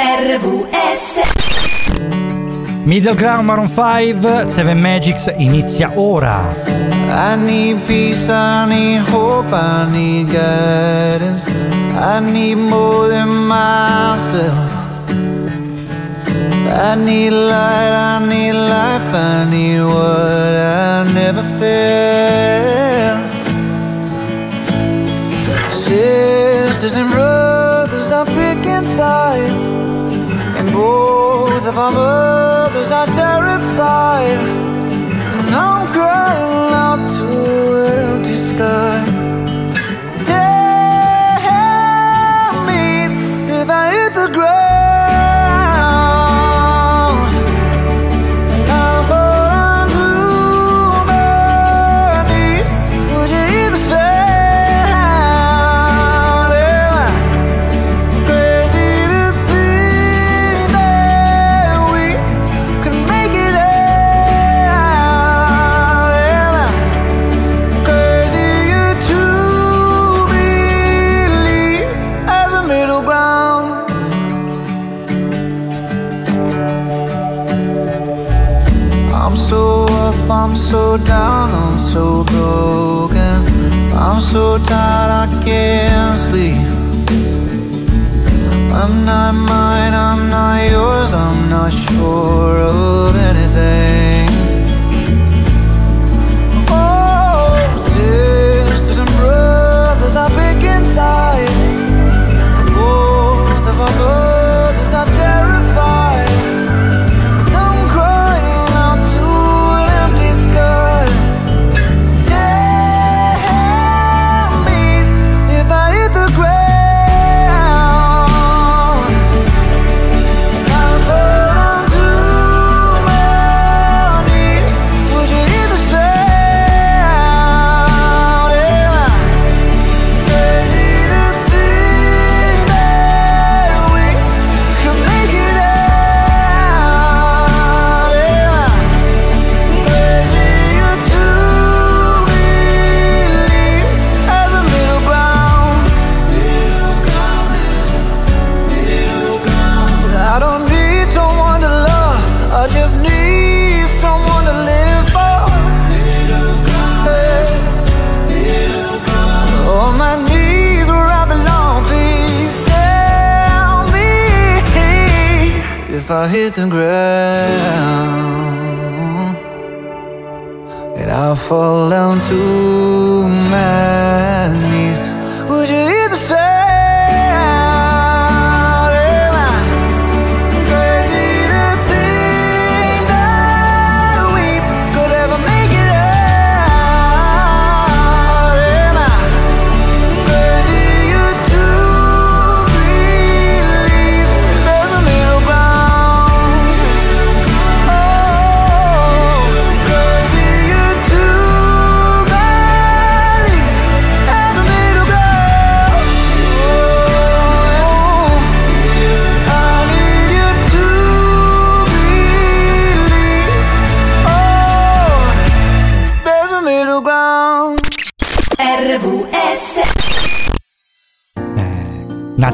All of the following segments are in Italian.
RVS Middle Ground Maroon 5, Seven Magics inizia ora. I need peace, I need hope, I need guidance. I need more than myself. I need light, I need life, I need what I never felt. Sisters and brothers are picking sides, both of our mothers are terrified. And I'm crying out to empty sky. So down, I'm so broken. I'm so tired, I can't sleep. I'm not mine, I'm not yours, I'm not sure of anything. Hit the ground. And I fall down to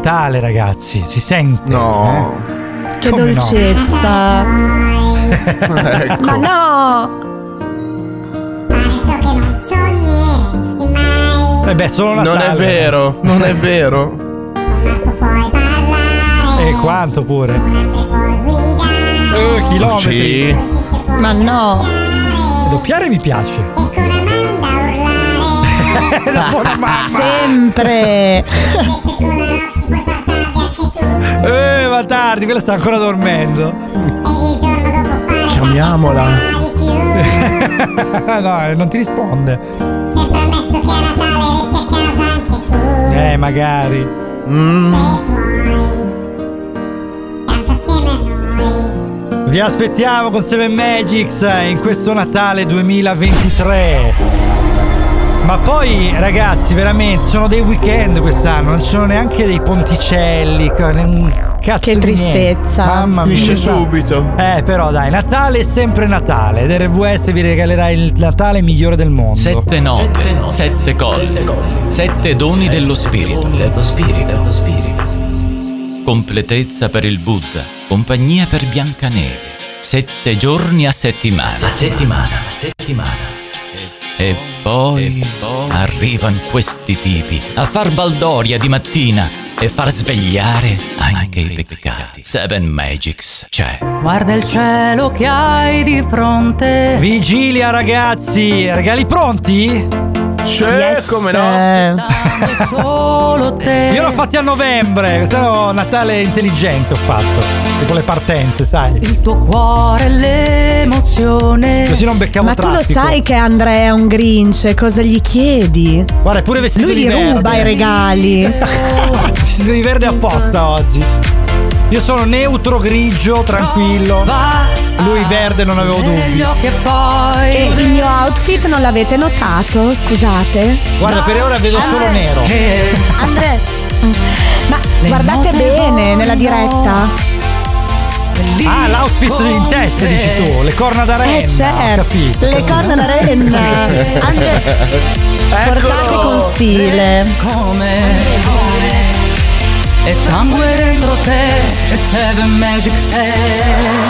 Natale ragazzi, si sente? No. Che Come no? dolcezza. Ecco. Ma no! Eh beh, solo Natale. Non è vero, non è vero. E quanto pure. quanto guidare, Eh, chilometri. Sì. Ma no! Doppiare mi piace. e con Amanda urlare, La buona mamma. Sempre! Eh, va tardi, quella sta ancora dormendo. e il giorno dopo fare Chiamiamola. no, eh, non ti risponde. Se hai promesso che a Natale resti a casa anche tu, Eh, magari. Mm. Vi aspettiamo con Seven Magics in questo Natale 2023. Ma poi, ragazzi, veramente sono dei weekend quest'anno, non ci sono neanche dei ponticelli. Cazzo Che tristezza. niente. Mamma mia. Finisce subito. Eh, però dai, Natale è sempre Natale. Ed RVS vi regalerà il Natale migliore del mondo. Sette note, sette colli, sette doni dello spirito. Dello spirito, lo spirito. completezza per il Buddha, compagnia per Biancaneve. Sette giorni a settimana. settimana, settimana. E poi, arrivano questi tipi a far baldoria di mattina e far svegliare anche i peccati. Seven Magics c'è. Guarda il cielo che hai di fronte. Vigilia ragazzi, regali pronti? C'è, Yes. come no? Dando solo te. Io l'ho fatti a novembre, questo Natale intelligente ho fatto, tipo le partenze, sai? Il tuo cuore, l'emozione. Così non beccavo Ma tu lo sai che Andrea è un grinch, cosa gli chiedi? Guarda, è pure vestito Lui di li verde. ruba i regali. vestito di verde apposta oggi. Io sono neutro grigio, tranquillo. Lui verde non avevo dubbi. e il mio outfit non l'avete notato? Scusate. Guarda, per ora vedo solo nero. Che Andre. Ma Le guardate bene nella diretta. Ah, l'outfit in testa, dici tu. Le corna da renna. Eh certo, capito. le corna da renna. Andre, portate con stile. come e sangue dentro te e Seven Magic sei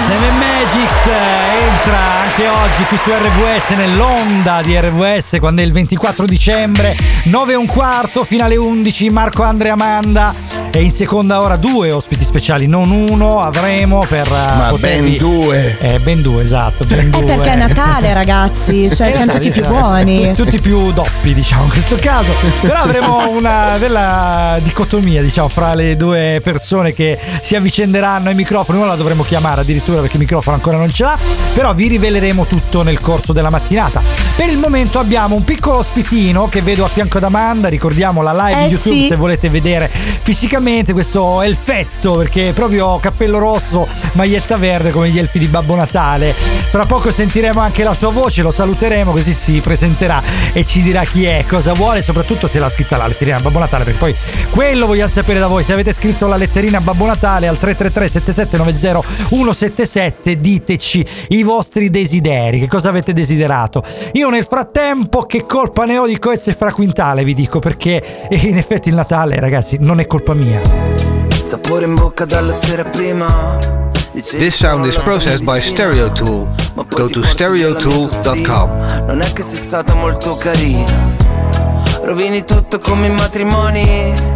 Seven Magics eh, entra anche oggi qui su RVS nell'onda di RVS quando è il 24 dicembre 9 e un quarto fino alle 11 Marco Andrea Amanda e in seconda ora due ospiti speciali non uno avremo per eh, Ma potervi- ben due. eh, ben due esatto ben È due perché è Natale, ragazzi. Cioè, siamo tutti più buoni. tutti più doppi diciamo in questo caso però avremo una bella dicotomia diciamo fra le due persone che si avvicenderanno ai microfoni. Una la dovremo chiamare addirittura perché il microfono ancora non ce l'ha. Però vi riveleremo tutto nel corso della mattinata. Per il momento abbiamo un piccolo ospitino che vedo a fianco ad Amanda. Ricordiamo la live Eh, di YouTube sì. se volete vedere fisicamente questo elfetto perché è proprio cappello rosso maglietta verde come gli elfi di Babbo Natale. Fra poco sentiremo anche la sua voce lo saluteremo così si presenterà e ci dirà chi è cosa vuole soprattutto se l'ha scritta la letterina Babbo Natale perché poi quello vogliamo sapere da voi. Se avete scritto la letterina a Babbo Natale al 333 7790 177 diteci i vostri desideri che cosa avete desiderato io nel frattempo che colpa ne ho di Coez e Fra Quintale vi dico perché eh, in effetti il Natale ragazzi non è colpa mia Sapore in bocca dalla sera prima. This sound is processed by Stereo Tool. Go to stereotool.com. Non è che sei stata molto carina. Rovini tutto come i matrimoni.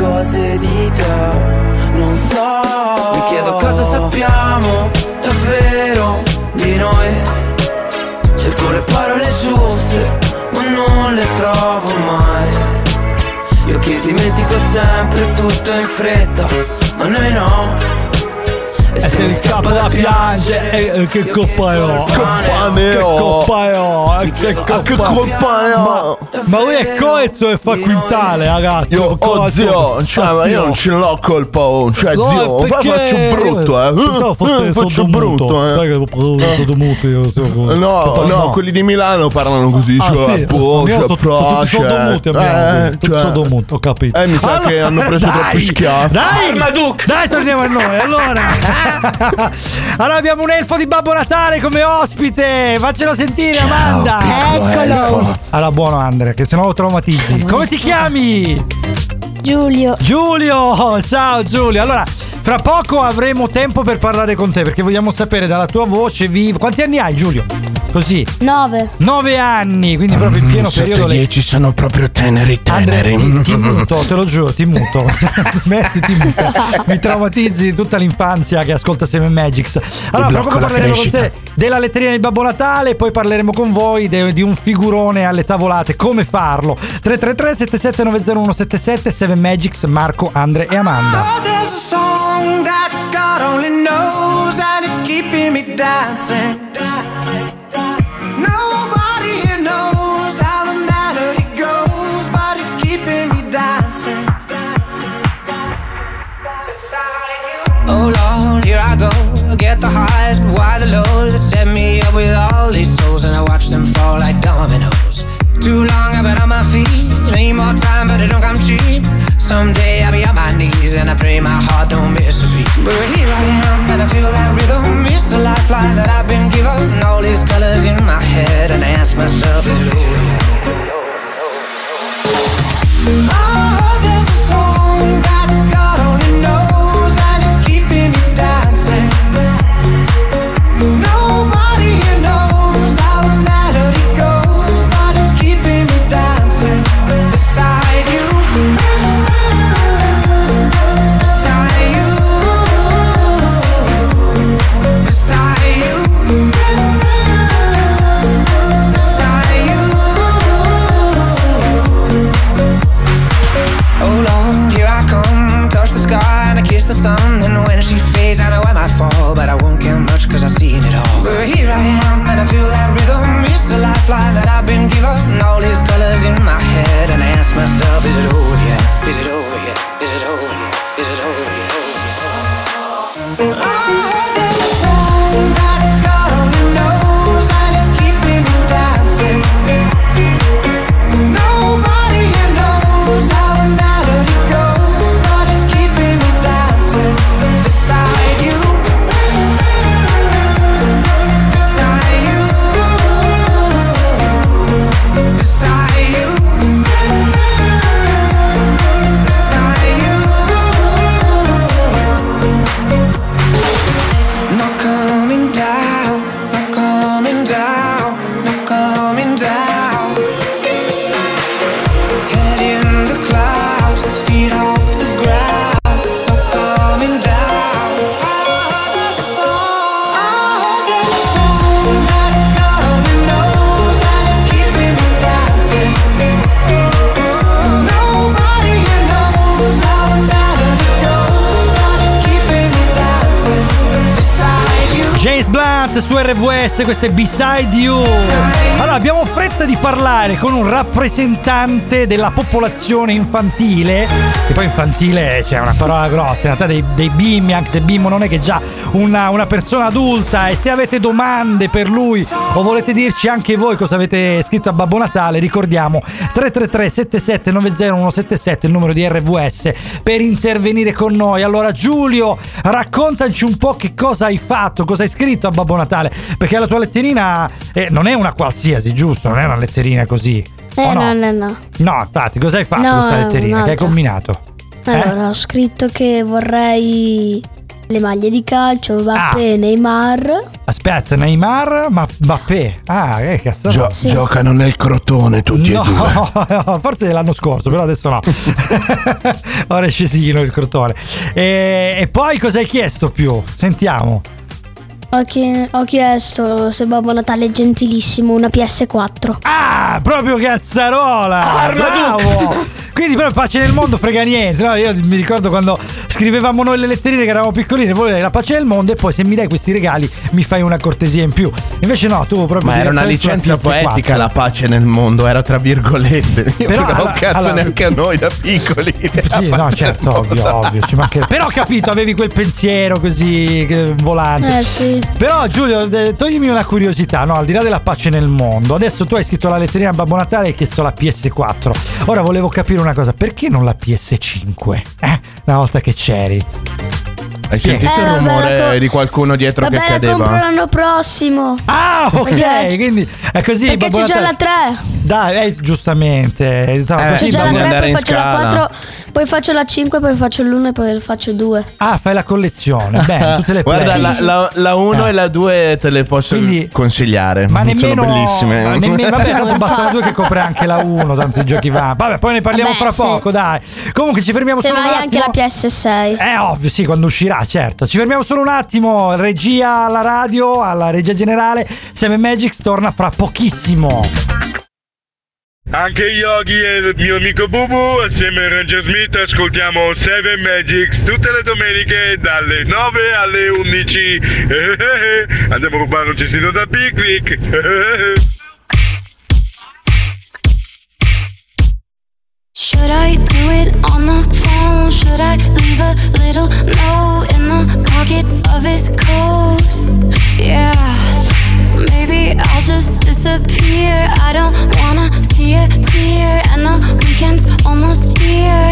cose di te non so. Mi chiedo cosa sappiamo davvero di noi. Cerco le parole giuste, ma non le trovo mai. Io che dimentico sempre tutto in fretta, ma noi no. E se mi scappa da piangere E, e che colpa ho Colpa ne Che ho. colpa ho Che colpa ne ho? Ma, ma lui è coezzo e fa quintale ragazzi Io, oh zio, cioè, ma io non ce l'ho colpa, oh. cioè No, zio, poi perché- faccio brutto, eh. Pensavo fosse Eh, faccio brutto, Sai eh. che ho sordomuto io, so- No, so- no, quelli di Milano parlano così, Ah, cioè, sì, boh, cioè, proce, sordomuti abbiamo, eh, cioè, ho capito. Eh, mi sa che hanno preso troppi schiaffi. Dai, dai, torniamo a noi. Allora, allora abbiamo un elfo di Babbo Natale come ospite. Faccelo sentire, Amanda. Eccolo. Allora, buono, Andrea, che sennò lo traumatizzi. Come ti chiami? Giulio, Giulio, ciao Giulio. Allora, fra poco avremo tempo per parlare con te perché vogliamo sapere dalla tua voce viva. Quanti anni hai, Giulio? Così. 9. Nove anni, quindi proprio in pieno periodo. le- dieci sono proprio teneri, Andrea, teneri. ti, ti muto, te lo giuro, ti muto. Smetti, ti muto. Mi traumatizzi tutta l'infanzia che ascolta Seme Magix. Allora, la parleremo con te della letterina di Babbo Natale, poi parleremo con voi de- di un figurone alle tavolate, come farlo. 333 7790177 7 Magix, Marco, Andre e Amanda. Oh, song that God only knows, and it's keeping me dancing. Nobody here knows how the melody goes, but it's keeping me dancing. Oh Lord, here I go. Get the highs, but why the lows? They set me up with all these souls, and I watch them fall like dominoes. Too long I've been on my feet. Need more time, but it don't come cheap. Someday I'll be on my knees, and I pray my heart don't miss a beat. But here I am, and I feel that rhythm. It's a lifeline that I've been given. All these colors in my head, and I ask myself, is it over Lifeline that I've been given. All these colors in my head, and I ask myself, is it over yet? Is it over RVS, questo è Beside You. Abbiamo fretta di parlare con un rappresentante della popolazione infantile. E poi infantile c'è una parola grossa, in realtà dei, dei bimbi, anche se bimbo non è che è già una, una persona adulta. E se avete domande per lui o volete dirci anche voi cosa avete scritto a Babbo Natale, ricordiamo 333 7790 177 il numero di RVS per intervenire con noi. Allora, Giulio, raccontaci un po' che cosa hai fatto, cosa hai scritto a Babbo Natale, perché la tua letterina eh, non è una qualsiasi, giusto? Non è una letterina così. Eh, o no, no, no. No, infatti, cosa hai fatto No, questa letterina? Che hai un'altra. combinato? Eh? Allora, ho scritto che vorrei le maglie di calcio, Mbappé, Neymar. Aspetta, Neymar, ma Mbappé. Ah, che cazzo. Gio- Sì. Giocano nel crotone tutti No, e due. forse l'anno scorso, però adesso no. Ora è scesino il crotone. E, e poi cosa hai chiesto più? Sentiamo. Ho, chie- ho chiesto se Babbo Natale è gentilissimo una PS4. Ah, proprio cazzarola! Bravo! Quindi però pace nel mondo frega niente. no? Io mi ricordo quando scrivevamo noi le letterine che eravamo piccolini, voi la pace nel mondo e poi se mi dai questi regali mi fai una cortesia in più. Invece no, tu proprio Ma era una licenza PS4. poetica la pace nel mondo, era tra virgolette. Io Però non alla- cazzo allora- neanche a noi da piccoli. Sì, no, certo, ovvio, ovvio. ci mancherebbe. Però ho capito, avevi quel pensiero così volante. Eh sì. Però Giulio, toglimi una curiosità, no? Al di là della pace nel mondo, adesso tu hai scritto la letterina a Babbo Natale e hai chiesto la PS4. Ora volevo capire una cosa, perché non la PS5? Eh? Una volta che c'eri. Hai sentito Eh, il vabbè, rumore la co- di qualcuno dietro Vabbè, che la compro cadeva? l'anno prossimo. Ah, ok, Perché- quindi è così. Perché Babbo c'è già la 3. Dai, eh, giustamente. No, Eh, C'è già la bisogna 3, andare poi in faccio la scala. 4, poi faccio la 5, poi faccio l'1 e poi faccio il 2. Ah, fai la collezione. Bene, tutte le Guarda, play. la, la, la 1 Eh. e la 2 te le posso Quindi- consigliare. Ma nemmeno. Sono bellissime. ma nemmeno vabbè, No, bastano infatti. due che copre anche la 1. Tanto i giochi vanno. Vabbè, poi ne parliamo Vabbè, fra sì. poco, dai. Comunque ci fermiamo Se solo un vai anche attimo. la PS6. Eh, ovvio, sì, quando uscirà, certo. Ci fermiamo solo un attimo. Regia alla radio, alla regia generale. Seven Magics torna fra pochissimo. Anche Yogi e il mio amico Bubu assieme a Ranger Smith ascoltiamo Seven Magics tutte le domeniche dalle 9 alle 11. Andiamo a rubare un cestino da picnic. Should I do it on the phone? Should I leave a little note in the pocket of his coat? Yeah, maybe I'll just disappear. I don't wanna see a tear, and the weekend's almost here.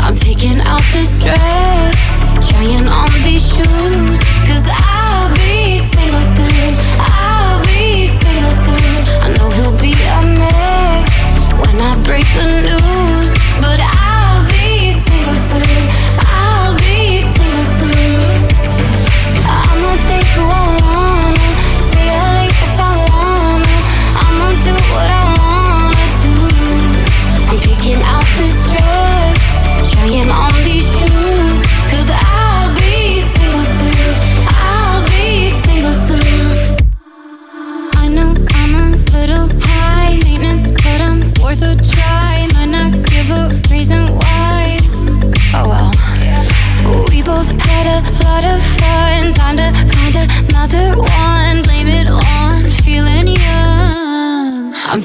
I'm picking out this dress, trying on these shoes, cause I'll be single soon. I'll be single soon. I know he'll be a mess when I break the news,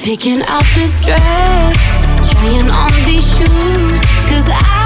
picking out this dress, trying on these shoes. Cause I'll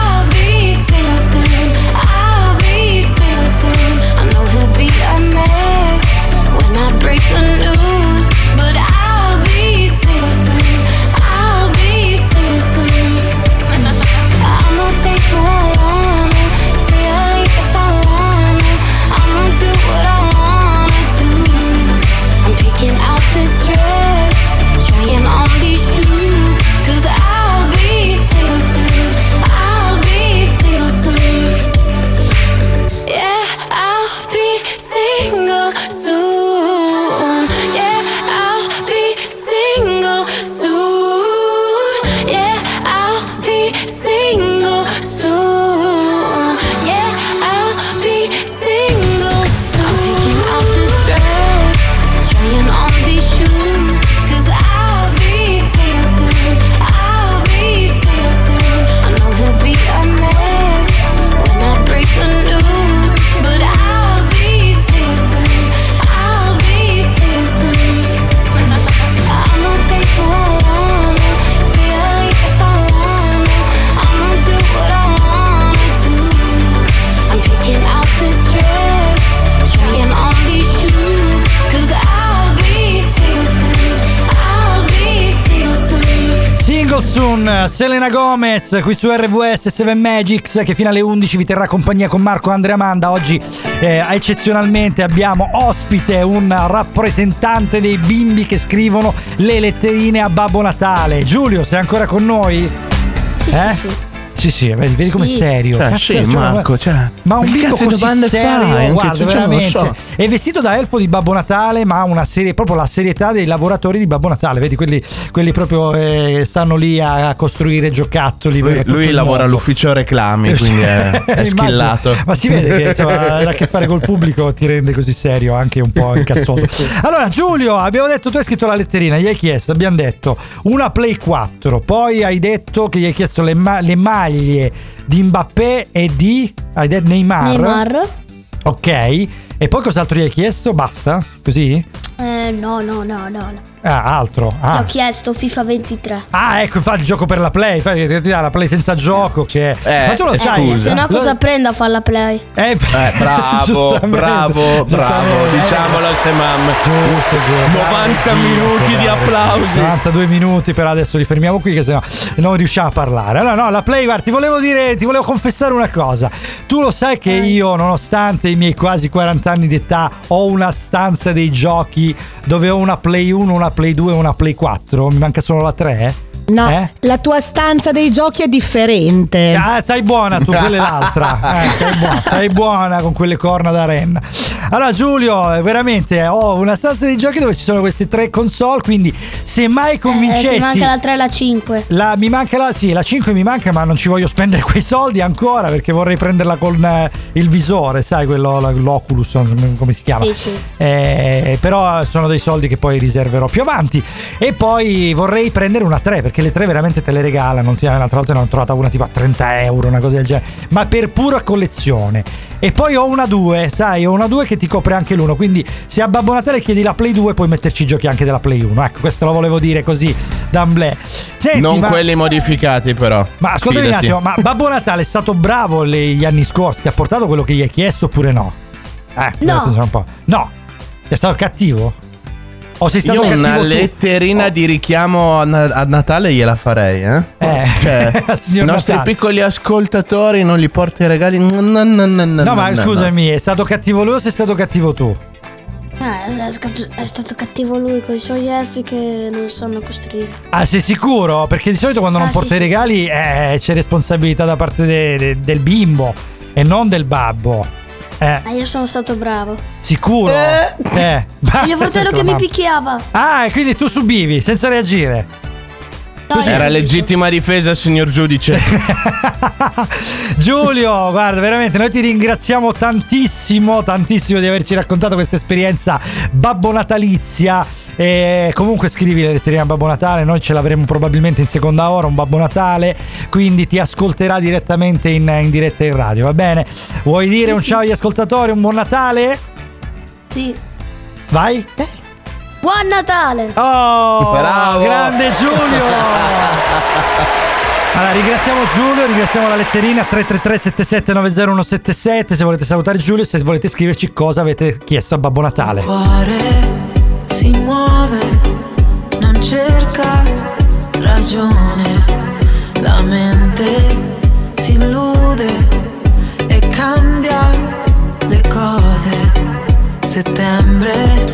Soon, Selena Gomez qui su RVS 7 Magics che fino alle 11 vi terrà compagnia con Marco Andrea Manda. Oggi eh, eccezionalmente abbiamo ospite un rappresentante dei bimbi che scrivono le letterine a Babbo Natale. Giulio, sei ancora con noi? Sì, Eh? sì, sì. Sì, sì, vedi, vedi com'è Sì. serio. Cioè, Cazzo, sì, Marco, cioè, ma un bimbo così domande serio? Anche guarda, cioè, veramente. so. È vestito da elfo di Babbo Natale, ma ha una serie, proprio la serietà dei lavoratori di Babbo Natale, vedi quelli, quelli proprio eh, stanno lì a, costruire giocattoli. Lui, lui lavora mondo. all'ufficio reclami, quindi è, è Immagino. schillato. Ma si vede che insomma, avere a che fare col pubblico ti rende così serio, anche un po' incazzoso. Allora, Giulio, abbiamo detto, tu hai scritto la letterina, gli hai chiesto, abbiamo detto una Play 4, poi hai detto che gli hai chiesto le, ma- le maglie di Mbappé e di Neymar. Neymar. Ok, e poi cos'altro gli hai chiesto? Basta? Così? Eh, no, no, no, no. no. Ah, altro. Ah. ho chiesto FIFA 23. Ah, ecco, fa il gioco per la Play, fa ti dà la Play senza gioco che Eh, Ma tu lo eh, sai? scusa. Se no cosa prendo a fare la play? Eh, Eh, bravo, bravo, bravo, diciamolo a ste mamme. Giusto, giusto. 90 Bravo, minuti Gio, di bravo. applausi. 92 minuti, però adesso li fermiamo qui che sennò non riusciamo a parlare. Allora, no, la Play, guarda, ti volevo dire, ti volevo confessare una cosa. Tu lo sai che io, nonostante i miei quasi 40 anni di età, ho una stanza dei giochi dove ho una Play 1, una Play 2 e una Play 4. Mi manca solo la 3? No, Eh? la tua stanza dei giochi è differente. Ah, stai buona tu, quella è l'altra. Eh, stai, buona, stai buona con quelle corna da renna. Allora, Giulio, eh, veramente ho una stanza di giochi dove ci sono queste tre console. Quindi, se mai Eh, convincessi. ti manca la 3 e la 5. La, mi manca la, sì, la 5 mi manca, ma non ci voglio spendere quei soldi ancora perché vorrei prenderla con eh, il visore, sai, quello, l'Oculus, come si chiama. Sì, sì. Eh, però sono dei soldi che poi riserverò più avanti. E poi vorrei prendere una 3 perché le 3 veramente te le regalano. Non ti- L'altra volta ne ho trovata una tipo a 30 euro, una cosa del genere, ma per pura collezione. E poi ho una 2, sai, ho una 2 che ti copre anche l'uno. Quindi se a Babbo Natale chiedi la Play 2, puoi metterci i giochi anche della Play 1. Ecco, questo lo volevo dire così, d'amblè. Senti, Non ma- quelli modificati, però. ma ascoltami un Fidati. attimo, ma Babbo Natale è stato bravo gli anni scorsi? Ti ha portato quello che gli hai chiesto oppure no? Eh, No. un. No, è stato cattivo? O sei stato Io una tu? letterina Oh. di richiamo a, Na- a Natale gliela farei, eh? Eh, Cioè, i nostri Natale. piccoli ascoltatori non gli porti i regali. No, no, no, no, no, No, ma no, no. scusami, è stato cattivo lui o sei stato cattivo tu? Eh, è, stato cattivo lui con i suoi elfi che non sanno costruire. Ah, sei sicuro? Perché di solito quando non Ah, sì, porta i sì, regali eh, c'è responsabilità da parte de- de- del bimbo e non del babbo. Eh, Ma io sono stato bravo. sicuro? Eh. Il mio fratello che mi picchiava. Ah, e quindi tu subivi senza reagire. No, Era legittima difesa, signor giudice. Giulio, guarda, veramente noi ti ringraziamo tantissimo, tantissimo di averci raccontato questa esperienza babbo natalizia. E comunque scrivi le letterine a Babbo Natale, noi ce l'avremo probabilmente in seconda ora, un Babbo Natale, quindi ti ascolterà direttamente in, in diretta in radio, va bene? Vuoi dire un ciao agli ascoltatori, un buon Natale? Sì. Vai? Buon Natale! Oh, Bravo. grande Giulio! Allora, ringraziamo Giulio, ringraziamo la letterina 333 7790 se volete salutare Giulio e se volete scriverci cosa avete chiesto a Babbo Natale. Si muove, non cerca ragione, la mente si illude e cambia le cose. Settembre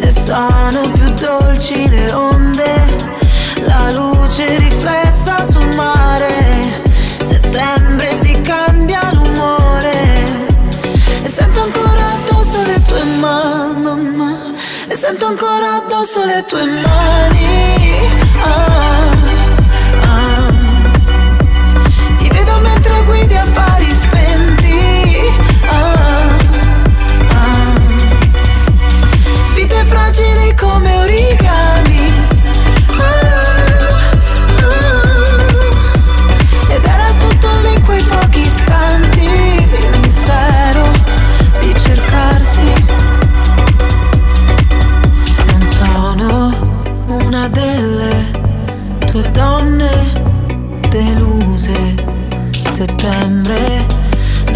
e sono più dolci le onde, la luce riflessa ancora addosso le tue mani Ah.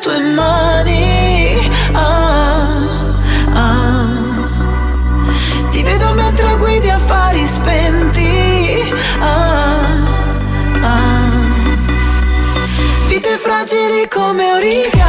tue mani. Ah, ah. Ti vedo mentre guidi affari spenti. Ah, ah. Vite fragili come origami.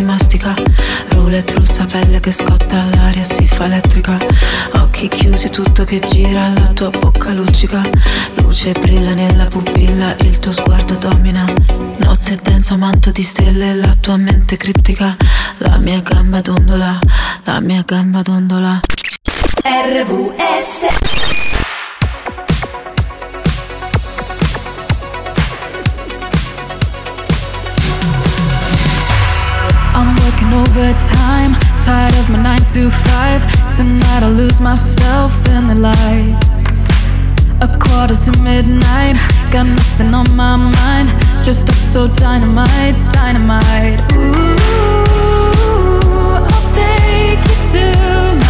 Si mastica. Roulette russa, pelle che scotta, l'aria si fa elettrica. Occhi chiusi, tutto che gira, la tua bocca luccica. Luce brilla nella pupilla, il tuo sguardo domina. Notte densa, manto di stelle, la tua mente criptica. La mia gamba dondola, la mia gamba dondola. RVS Working overtime, tired of my 9 to 5. Tonight I'll lose myself in the lights. A quarter to midnight, got nothing on my mind. Dressed up so dynamite, dynamite. Ooh, I'll take you to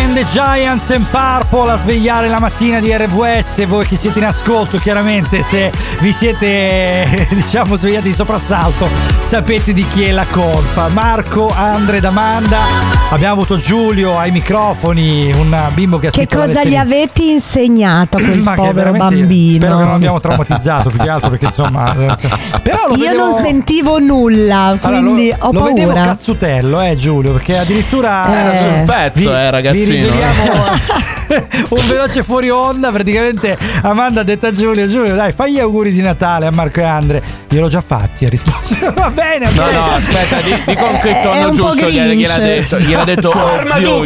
Tonight. Sophie and the Giants and Purple a svegliare la mattina di RVS. Voi che siete in ascolto, chiaramente, se vi siete diciamo svegliati di soprassalto, sapete di chi è la colpa. Marco, Andre ed Amanda. Abbiamo avuto Giulio ai microfoni, un bimbo che ha Che cosa gli avete insegnato a quel povero bambino? Spero che non abbiamo traumatizzato più che altro perché insomma. eh, Però lo Io vedevo- non sentivo nulla, Allora, quindi lo, ho lo paura. vedevo cazzutello, eh Giulio, perché addirittura Era sul pezzo, eh, ragazzino. Vi sì, riveliamo, no? un veloce fuori onda, praticamente Amanda ha detto a Giulio, Giulio dai fai gli auguri di Natale a Marco e Andre. Gliel'ho già fatti, ha risposto. Va bene, No, no, aspetta, di, di con che È tono un po' giusto gliel'ha detto. Gliel'ha detto, oh zio.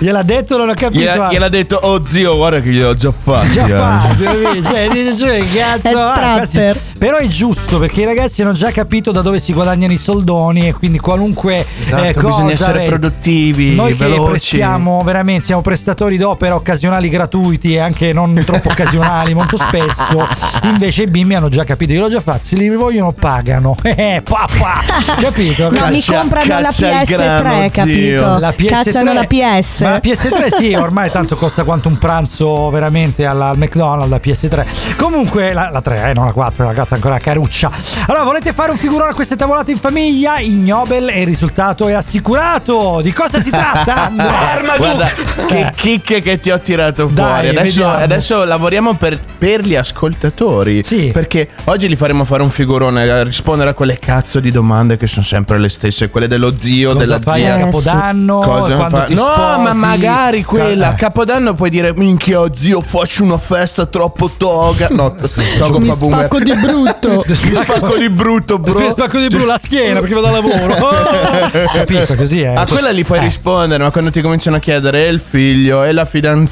Gliel'ha detto, non ho capito. Gliel'ha, gliel'ha detto, oh zio, guarda che gliel'ho già fatti. Già eh. fatto, capisci? cioè, dice, cioè, cazzo, È ah, quasi- Però è giusto perché i ragazzi hanno già capito da dove si guadagnano i soldoni e quindi qualunque Esatto, eh, cosa bisogna essere vedi. produttivi, Noi che veloci. prestiamo veramente, siamo prestatori d'opera occasionali gratuiti e anche non troppo occasionali, molto spesso. Invece i bimbi hanno già capito, io l'ho già fatto, se li vogliono pagano. Eh, papà, capito? No, mi Caccia- comprano la caccia il grano, PS3, zio. capito? La PS3, Cacciano la PS. Ma la PS3 sì, ormai tanto costa quanto un pranzo veramente alla- al McDonald's, la PS3. Comunque la, la 3, eh, non la 4, la gatta ancora caruccia. Allora, volete fare un figurone a queste tavolate in famiglia? Ignobel e il risultato è assicurato. Di cosa si tratta? Guarda, che chicche che ti ho tirato Dai, fuori. Adesso, vediamo. adesso lavoriamo per, per gli ascoltatori. Sì. Perché oggi li faremo fare un figurone a rispondere a quelle cazzo di domande che sono sempre le stesse, quelle dello zio, Cosa della fai zia. a Eh. Capodanno? Cosa quando fa- ti No, sposi? ma magari quella. Eh. A Capodanno puoi dire: Minchia, zio, faccio una festa troppo toga. No, togo Mi fa boomer. spacco di brutto. Mi spacco di brutto, bro. Mi spacco di blu la schiena perché vado a lavoro. Oh! Capito, così è. A quella gli puoi Eh. rispondere, ma quando ti cominciano a chiedere il figlio e la fidanzata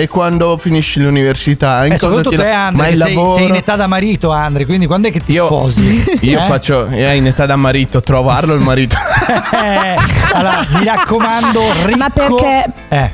e quando finisci l'università, in Eh, cosa ti te, ma Andre, il che sei, lavoro. sei in età da marito, Andre, quindi quando è che ti Io- sposi? Io Eh? faccio eh, in età da marito, trovarlo il marito. Eh, allora, mi raccomando, ricco. Ma perché- Eh,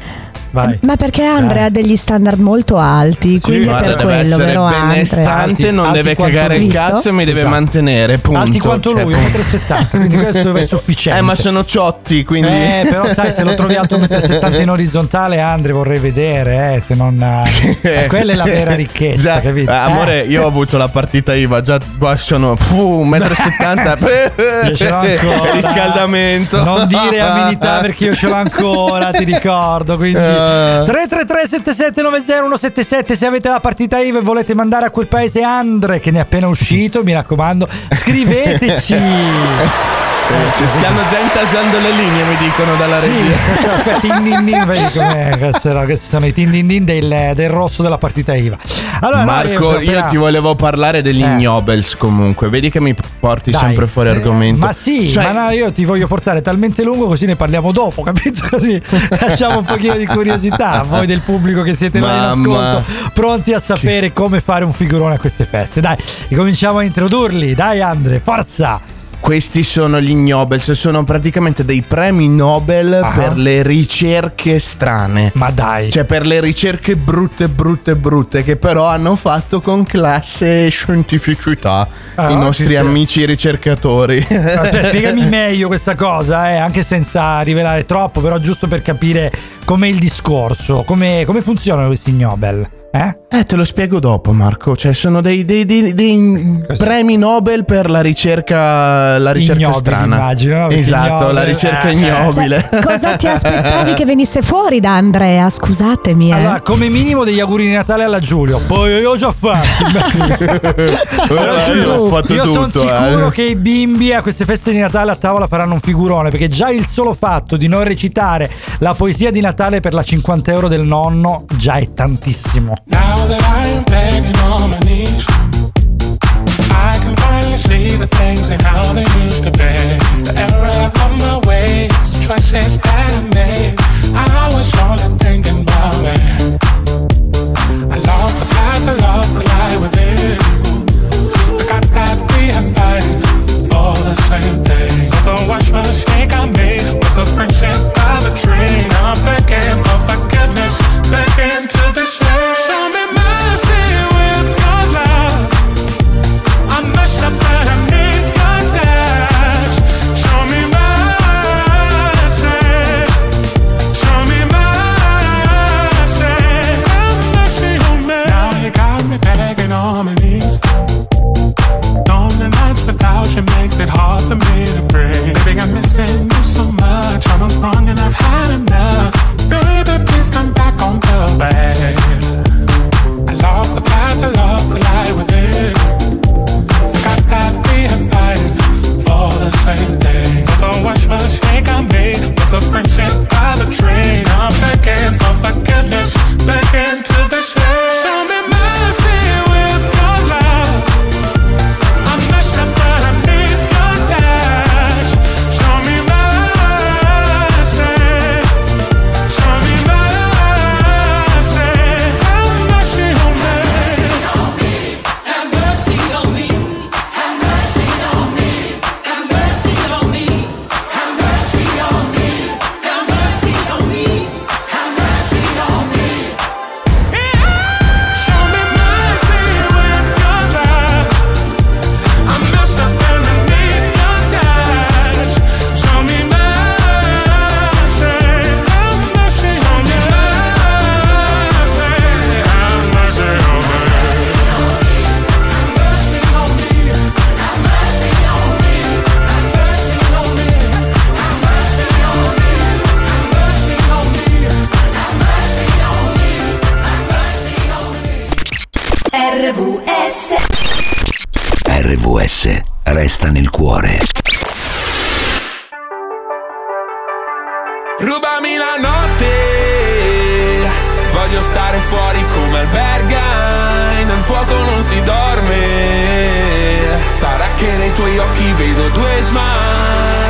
vai. Ma perché Andre Dai. ha degli standard molto alti, quindi è Guarda, per deve quello, essere vero benestante, Alti- non alti deve cagare il visto? cazzo e mi deve Esatto. mantenere, punto. Alti quanto Cioè, lui, 1,70 m, quindi questo è sufficiente. Eh, ma sono ciotti, quindi Eh, però sai, se lo trovi alto 1,70 m in orizzontale, Andre, vorrei vedere, eh, se non... eh, quella è la vera ricchezza, Già, capito? eh, amore, Eh. io ho avuto la partita IVA, già qua sono fu, 1,70 m. Io ce l'ho ancora. Riscaldamento. Non dire amenità perché io ce l'ho ancora, ti ricordo. Quindi Eh. 333 7790 177 se avete la partita IVA e volete mandare a quel paese Andre che ne è appena uscito, mi raccomando, scriveteci. Eh, ci stanno già intasando le linee, mi dicono dalla Sì, regia. tin din din, vedi com'è, cazzo, no, questi sono i tin din din del, del rosso della partita IVA. Allora, Marco, noi, io appena- ti volevo parlare degli Eh. ignobels comunque. Vedi che mi porti Dai. sempre fuori Eh, argomento. Ma sì, Cioè, ma no, io ti voglio portare talmente lungo così ne parliamo dopo, capito? Così lasciamo un pochino di curiosità. Voi del pubblico che siete là in Mamma. ascolto, pronti a sapere come fare un figurone a queste feste. Dai, cominciamo a introdurli. Dai Andre, forza! Questi sono gli ignobels, sono praticamente dei premi Nobel Ah. per le ricerche strane. Ma dai. Cioè per le ricerche brutte, brutte, brutte, che però hanno fatto con classe e scientificità Ah, i nostri sì. amici ricercatori. Aspetta, spiegami meglio questa cosa, eh, anche senza rivelare troppo, però giusto per capire com'è il discorso, come, come funzionano questi Nobel. Eh? Eh, te lo spiego dopo, Marco. Cioè, sono dei, dei- dei- dei premi Nobel per la ricerca, la ricerca Ignobili, strana. immagino, Esatto, la ignobile, ricerca eh, eh. ignobile. Cioè, cosa ti aspettavi che venisse fuori da Andrea? Scusatemi, eh. Allora, come minimo degli auguri di Natale alla Giulio. Poi io ho già Giulio, io ho fatto io sono sicuro eh. che i bimbi a queste feste di Natale a tavola faranno un figurone. Perché già il solo fatto di non recitare la poesia di Natale per la 50 euro del nonno già è tantissimo. Now that I'm begging on my knees, I can finally see the things and how they used to be. The error of my ways, the choices that I made. I was only thinking about me. I lost the path, I lost the light within. Forgot that we had fighting for the same thing. So the wash mistake I made was a friendship of a tree. I'm begging for forgiveness, begging to be I've had enough. Baby, please come back on the. I lost the path, I lost the light within. The same the worst mistake I made was a friendship by the train. I'm begging for forgiveness, begging resta nel cuore. Rubami la notte, voglio stare fuori come albergai, nel fuoco non si dorme, sarà che nei tuoi occhi vedo due smile.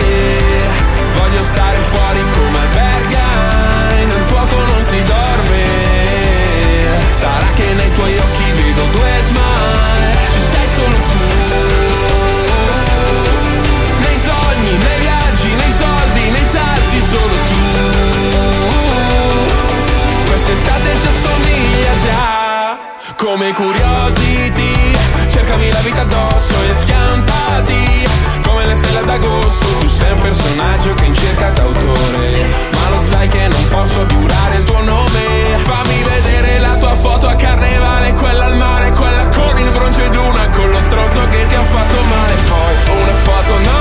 Come curiosity. Cercami la vita addosso e schiantati Come le stelle d'agosto. Tu sei un personaggio che in cerca d'autore Ma lo sai che non posso giurare il tuo nome. Fammi vedere la tua foto a carnevale Quella al mare, quella con il bronzo ed una Con lo stronzo che ti ha fatto male. Poi una foto nonsense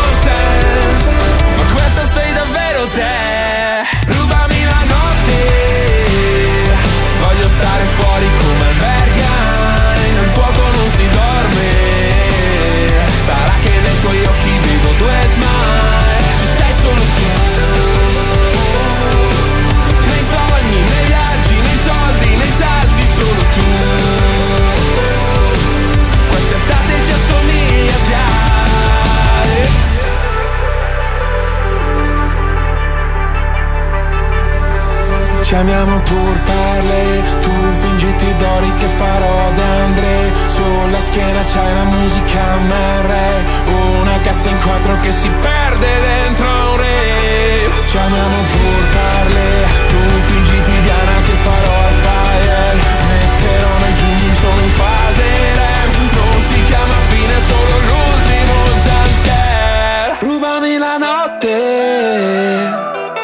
Ci amiamo pur parle, tu fingiti d'ori che farò da Andre. Sulla schiena c'hai la musica MR Una cassa in quattro che si perde dentro un re. Ci amiamo pur parle, tu fingiti Diana che farò al fire. Metterò nel zoom solo in fase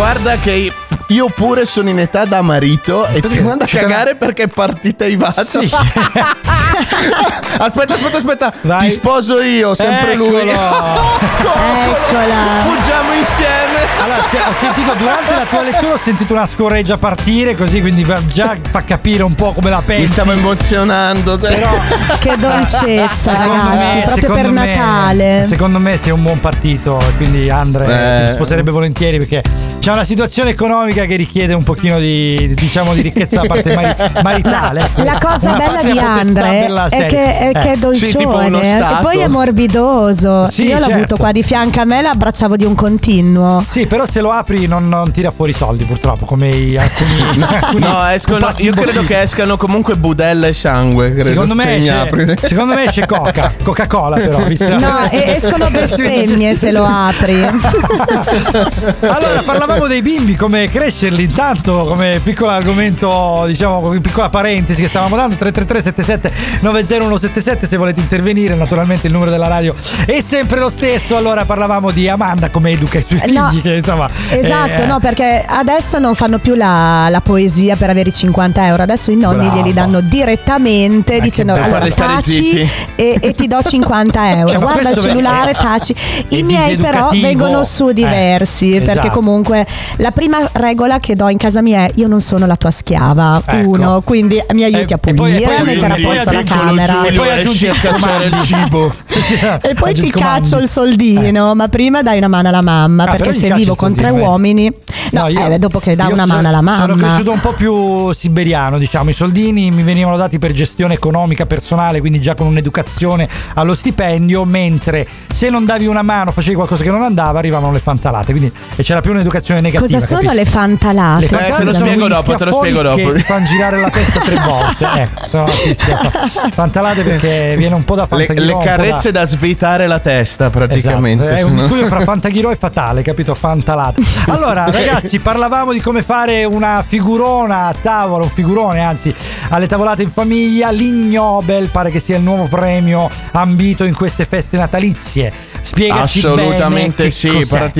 guarda che io pure sono in età da marito e ti mando a cagare perché è partita i vato. Sì. aspetta, aspetta, aspetta. Vai. Ti sposo io, sempre lui. Eccola. Fuggiamo insieme. Allora, ho sentito durante la tua lettura, ho sentito una scoreggia partire, così quindi già fa capire un po' come la pensi. Mi stavo emozionando. Però Che dolcezza, Secondo ragazzi, me- proprio per me- Natale. Secondo me sei un buon partito, quindi Andre Eh. ti sposerebbe volentieri perché c'è una situazione economica che richiede un pochino di diciamo di ricchezza da parte mari- maritale. ecco. La cosa Una bella di Andre bella è seria. che, è che è Eh. dolcione Sì, uno e poi è morbidoso. Sì, Io l'ho certo. avuto qua di fianco a me, l'abbracciavo di un continuo. Sì, però se lo apri non, non tira fuori soldi purtroppo, come i- alcuni, alcuni No, escono. Io credo che escano comunque budella e sangue. Credo. Secondo me, Cioè, esce, secondo me esce Coca, Coca-Cola però, No, escono bestemmie se lo apri. Allora, parlavamo dei bimbi, come crescerli intanto, come piccolo argomento, diciamo, come piccola parentesi che stavamo dando, 333 77 90177 se volete intervenire, naturalmente il numero della radio è sempre lo stesso. Allora parlavamo di Amanda come educa i suoi figli, No, che insomma... Esatto, eh, no, perché adesso non fanno più la, la poesia per avere i 50 euro, adesso i nonni Brava. glieli danno direttamente dicendo per allora taci zitti." e, e ti do 50 euro, Cioè, guarda il cellulare, è- taci. I miei però vengono su Eh, diversi perché esatto. comunque la prima regola che do in casa mia è io non sono la tua schiava, Ecco. uno, quindi mi aiuti E- a pulire, a mettere a posto la camera. E poi aggiungi a cacciare il cibo. E poi ti caccio il soldino, ma prima dai una mano alla mamma, Ah, perché se vivo con tre eh. uomini, no, io- eh, dopo che dà una mano alla Sono mamma. cresciuto un po' più siberiano, diciamo. I soldini mi venivano dati per gestione economica personale, quindi già con un'educazione allo stipendio, mentre se non davi una mano, facevi qualcosa che non andava, arrivavano le fantalate. Quindi e c'era più un'educazione negativa. Cosa sono capito? le fantalate? Le fantalate te lo sono spiego dopo, te lo spiego dopo. Che ti fanno girare la testa tre volte. Ecco, sono fantalate perché viene un po' da Le, fantaghiro. le un po' da- carezze da svitare la testa praticamente. Esatto, È un miscuglio fra Fantaghiro e Fatale, capito? Fantalate. Allora, ragazzi, parlavamo di come fare una figurona a tavola, un figurone, anzi, alle tavolate in famiglia. L'Ignobel pare che sia il nuovo premio ambito in queste feste natalizie. Spiegaci Assolutamente sì. cos'è.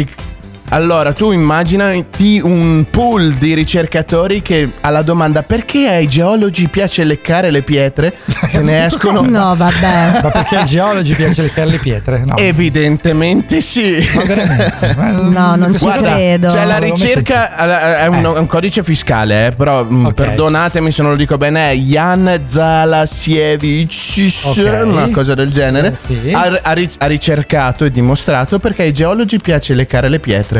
Allora, tu immaginati un pool di ricercatori che alla domanda perché ai geologi piace leccare le pietre? Te ne escono. No, vabbè. Ma perché ai geologi piace leccare le pietre? No. Evidentemente sì. Ma veramente? Ma- No, non ci Guarda, credo. C'è la ricerca, è un, è un codice fiscale, eh, però mh, Ok. perdonatemi se non lo dico bene, è Jan Zalasiewicz, Ok. una cosa del genere, Eh, sì. ha, ha ricercato e dimostrato perché ai geologi piace leccare le pietre.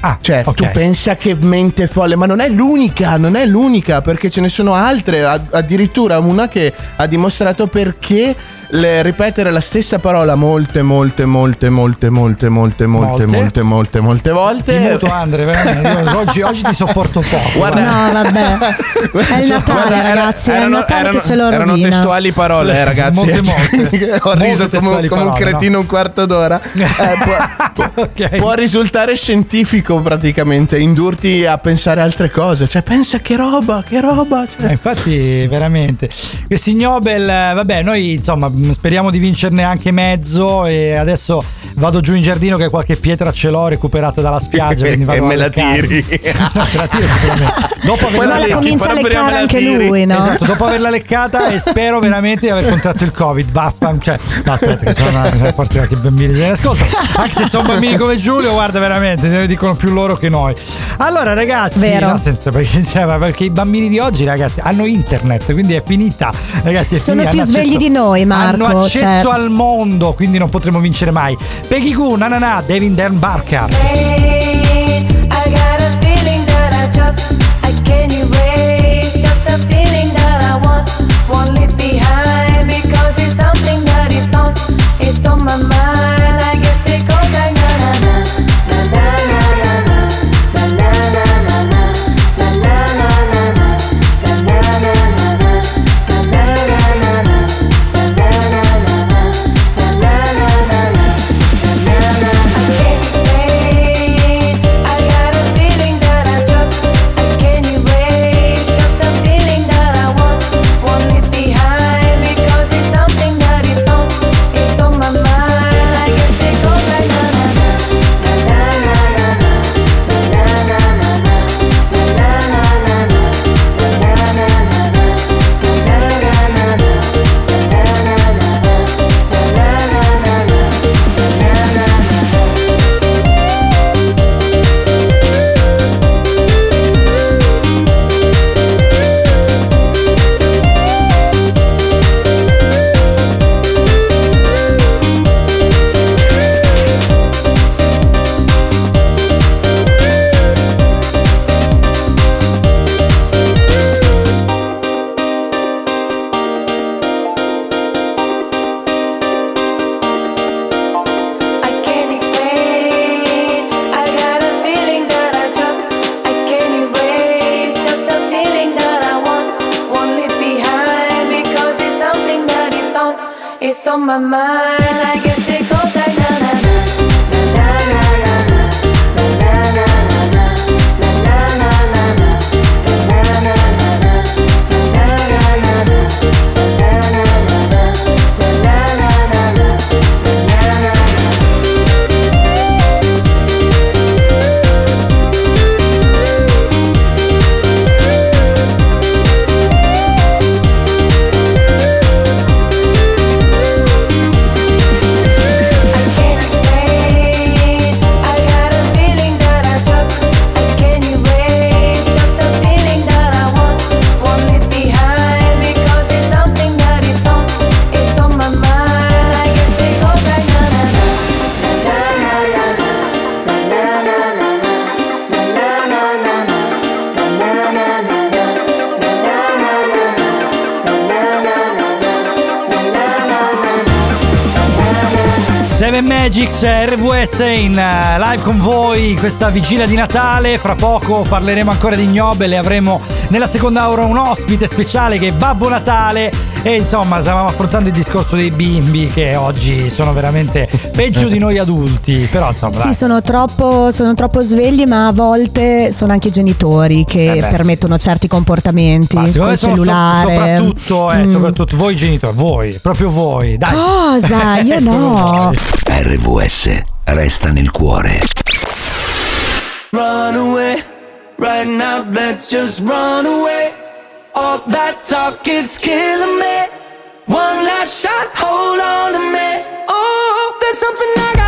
Ah, Cioè, ok. tu pensa che mente folle, ma non è l'unica, non è l'unica, perché ce ne sono altre, addirittura una che ha dimostrato perché le- ripetere la stessa parola molte, molte, molte, molte, molte, molte, molte, Molte? molte, molte, Ti volte. muto Andre, veramente. Oggi, oggi ti sopporto poco. Guarda- No, vabbè. È il Natale, Guarda, era- ragazzi. È il erano- Natale erano- che ce Erano rovina. testuali parole, eh, ragazzi. Molte, molte. Ho Molte riso come, come un parole, cretino un quarto d'ora. Eh, può, Ok. può risultare scientifico praticamente, indurti a pensare altre cose. Cioè, pensa che roba, che roba. cioè. Eh, infatti, veramente. Questi Nobel, eh, vabbè, noi insomma mh, speriamo di vincerne anche mezzo. E adesso vado giù in giardino che qualche pietra ce l'ho recuperata dalla spiaggia. E me la tiri. No, te la tiro sicuramente. Dopo averla lecchi, comincia a leccare anche lui, no? Esatto, dopo averla leccata e spero veramente di aver contratto il Covid. Vaffan, cioè, no, aspetta, che sono forse anche i bambini se ne ascoltano. Anche se sono bambini come Giulio, guarda, veramente, se dicono più loro che noi. Allora, ragazzi, Vero. no, senza, perché, insomma, perché i bambini di oggi, ragazzi, hanno internet, quindi è finita. Ragazzi, è Sono finita, più svegli accesso- di noi, Marco, Hanno accesso certo. al mondo, quindi non potremo vincere mai. Peggy Goo, Nanana, Devin Dan Barker. I got a feeling that I just I can't erase. Just a feeling that I want, won't leave behind my mind. Magics RVS in eh, live con voi questa vigilia di Natale. Fra poco parleremo ancora di Nobel e avremo nella seconda ora un ospite speciale che è Babbo Natale. E insomma, stavamo affrontando il discorso dei bimbi che oggi sono veramente peggio di noi adulti. Però insomma, Sì, sono troppo, sono troppo svegli, ma a volte sono anche i genitori che Eh permettono certi comportamenti Ma col sono so- cellulare. soprattutto, eh, Mm. soprattutto voi genitori, voi, proprio voi. Dai. Cosa? Io no. RVS resta nel cuore. Run away, right now, let's just run away. All that talk is killing me. One last shot, hold on to me. Oh, there's something I gotta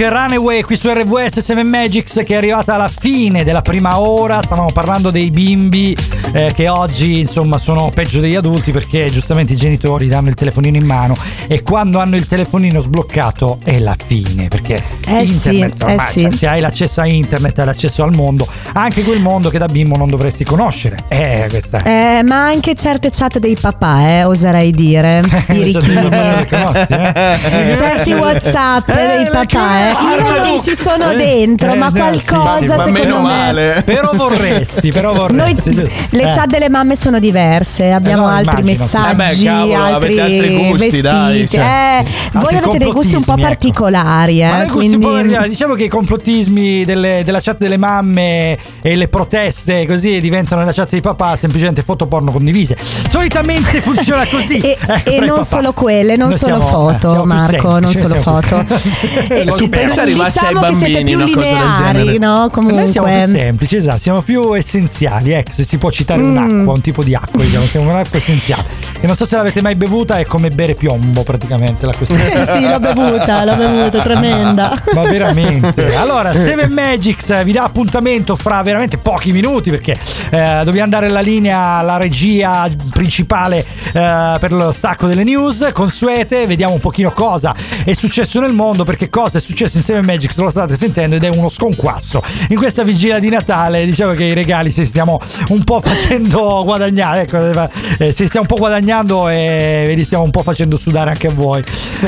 Republic Runaway qui su RVS 7 Magics che è arrivata alla fine della prima ora. Stavamo parlando dei bimbi eh, che oggi insomma sono peggio degli adulti perché giustamente i genitori danno il telefonino in mano e quando hanno il telefonino sbloccato è la fine perché Eh sì, internet eh ormai, sì. cioè, se hai l'accesso a internet hai l'accesso al mondo, anche quel mondo che da bimbo non dovresti conoscere. Eh, questa è. Eh, ma anche certe chat dei papà, eh, oserei dire. Birichine. eh. Certi WhatsApp dei papà, eh. Io non ci sono Eh, dentro, eh, ma eh, qualcosa sì, secondo me. Però vorresti, però vorresti. Noi, le Eh. chat delle mamme sono diverse, abbiamo Eh no, altri immagino. messaggi, Eh beh, cavolo, altri, avete altri gusti, vestiti. dai, cioè. Eh, voi avete dei gusti un po' ecco. particolari, Ma eh, noi gusti un po' quindi variati. diciamo che i complottismi delle- della chat delle mamme e le proteste così diventano la chat dei papà semplicemente foto porno condivise. Solitamente funziona così. E, ecco, e non papà. solo quelle, non Noi solo siamo- eh, foto, più Marco, non solo foto. E tu. Pensa arrivasse ai diciamo che siete bambini più una cosa del lineari, genere. no? Noi Comunque. siamo più semplici, esatto, siamo più essenziali, ecco, se si può citare Mm. un'acqua, un tipo di acqua, diciamo, siamo un'acqua essenziale. E non so se l'avete mai bevuta, è come bere piombo praticamente la questione. sì, l'ho bevuta, l'ho bevuta, tremenda. Ma veramente. Allora, Seven Magics vi dà appuntamento fra veramente pochi minuti perché eh, dobbiamo andare alla linea alla regia principale eh, per lo stacco delle news consuete. Vediamo un pochino cosa è successo nel mondo perché cosa è successo in Seven Magics lo state sentendo ed è uno sconquasso. In questa vigilia di Natale diciamo che i regali si stiamo un po' facendo guadagnare, ecco, eh, si stiamo un po' guadagnando e ve li stiamo un po' facendo sudare anche a voi.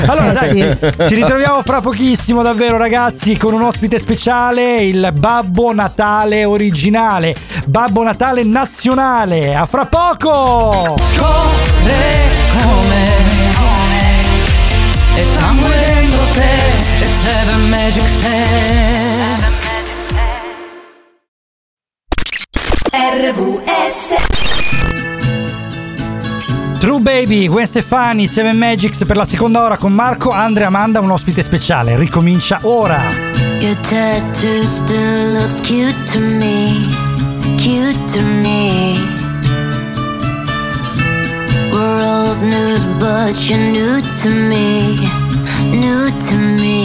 Allora, dai, Sì. ci ritroviamo fra pochissimo, davvero, ragazzi, con un ospite speciale, il Babbo Natale originale, Babbo Natale nazionale. A fra poco! Scopre come It's somewhere in your head It's RVS True Baby, Gwen Stefani, Seven Magics per la seconda ora con Marco, Andrea, Amanda, un ospite speciale. Ricomincia ora. Your tattoo still looks cute to me, cute to me. We're old news, but you're new to me, new to me.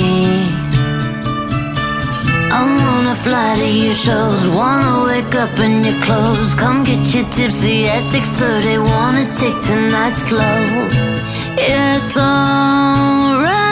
I wanna fly to your shows, wanna wake up in your clothes. Come get you tipsy at 6:30, wanna take tonight slow. It's alright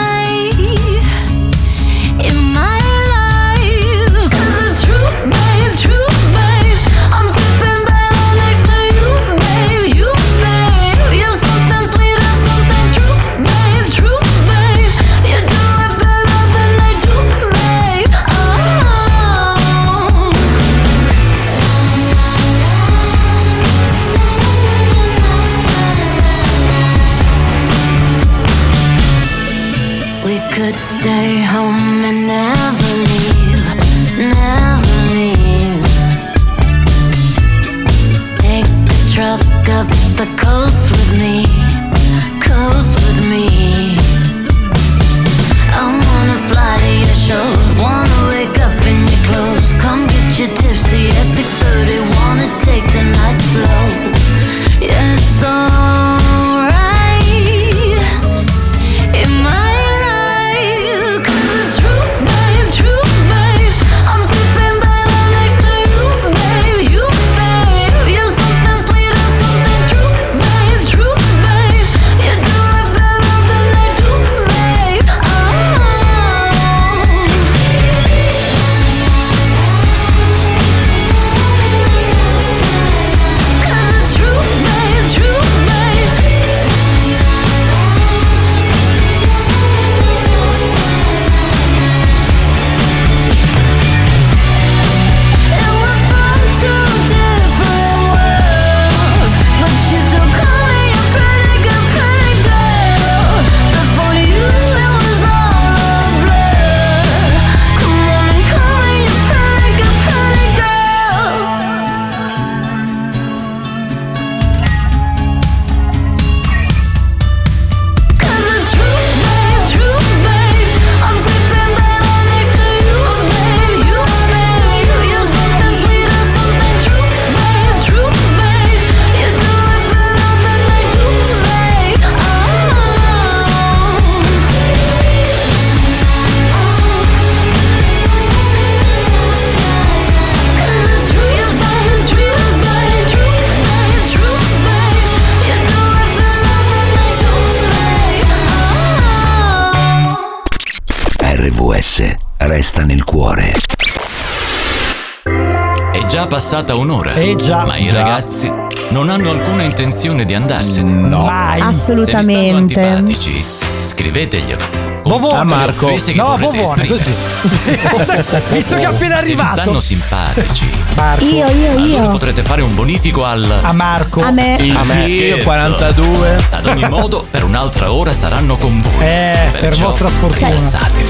passata un'ora. Eh già. Ma i ragazzi non hanno alcuna intenzione di andarsene. No. Mai. Assolutamente. Se vi stanno antipatici, scriveteglielo. Bovone. A Marco. No, Bovone, così. Visto che è appena Se vi arrivato. stanno simpatici. Marco. Io, io, Allora io. potrete fare un bonifico al. A Marco. A me. Il A me, Dio, scherzo. 42. Ad ogni modo, per un'altra ora saranno con voi. Eh, per Perciò vostra sfortuna. Rilassatevi.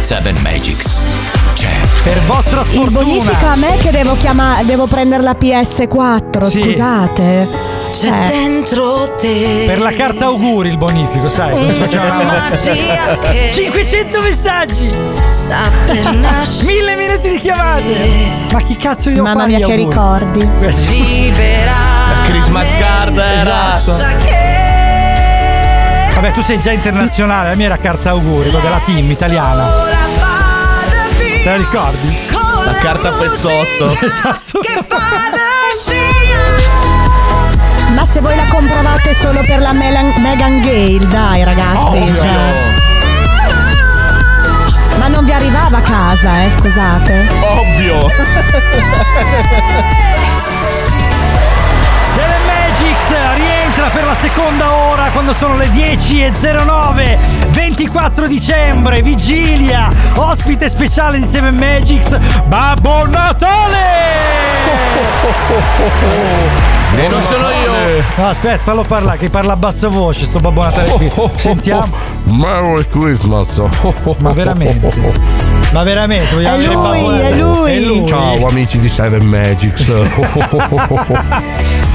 Seven Magics. Per vostra Il sfortuna. bonifica a me che devo chiamare, devo prendere la PS4, Sì. scusate. C'è Eh. dentro te Per la carta auguri il bonifico, sai? magia che 500 messaggi! sta per nascere. Mille minuti di chiamate! Ma chi cazzo li devo Mamma mia gli che auguri? ricordi. Questo- Libera. Christmas card era. Esatto. Che Vabbè, tu sei già internazionale, la mia era carta auguri, quella della team italiana. Te la ricordi? con La carta pezzotto. Esatto. che fa da scia. Ma se voi la compravate solo per la Melan- Megan Gale, dai ragazzi. Ovvio. cioè. Ma non vi arrivava a casa, eh, scusate. Ovvio. Seven Magics rientra per la seconda ora quando sono le 10.09 24 dicembre vigilia ospite speciale di Seven Magics Babbo Natale! E non sono io. no aspetta fallo parlare che parla a bassa voce sto Babbo Natale qui. Sentiamo. Merry Christmas. ma veramente Ma veramente, vogliamo È lui, Natale? è lui. È lui. Ciao amici di Seven Magics.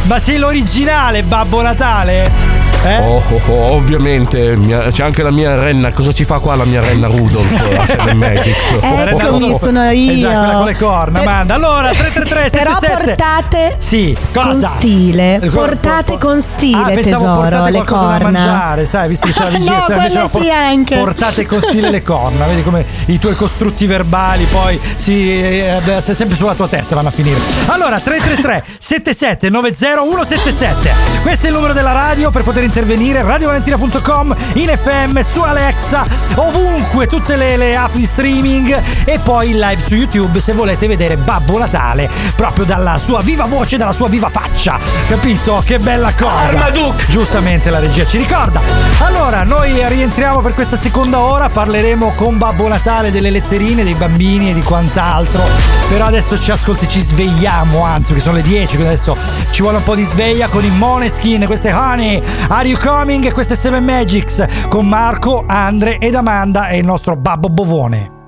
Ma sei l'originale Babbo Natale? Eh? Oh, oh, oh, ovviamente mia- c'è anche la mia renna. Cosa ci fa qua la mia renna Rudolph? Eccomi, sono io. Esatto, con le corna, Amanda. Allora, 333 Però 77. portate Sì, cosa? con stile. Portate con Ah, stile, pensavo tesoro, portate le qualcosa da corna. mangiare, sai, visto che c'è la No, vigilia, quelle invece no, sì por- anche. Portate con stile le corna, vedi come i tuoi costrutti verbali poi si eh, beh, sei sempre sulla tua testa vanno a finire. Allora, 333 77 90 177. Questo è il numero della radio per poter intervenire, radiovalentina.com, in FM, su Alexa, ovunque, tutte le, le app di streaming e poi in live su YouTube se volete vedere Babbo Natale proprio dalla sua viva voce, dalla sua viva faccia. Capito? Che bella cosa. Armaduke. Giustamente la regia ci ricorda. Allora, noi rientriamo per questa seconda ora, parleremo con Babbo Natale delle letterine, dei bambini e di quant'altro. Però adesso ci ascolti, ci svegliamo, anzi, perché sono le 10, quindi adesso ci vuole un po' di sveglia con i Moneskin, queste Honey, Are You Coming? Queste Seven Magics con Marco, Andre ed Amanda e il nostro Babbo Bovone.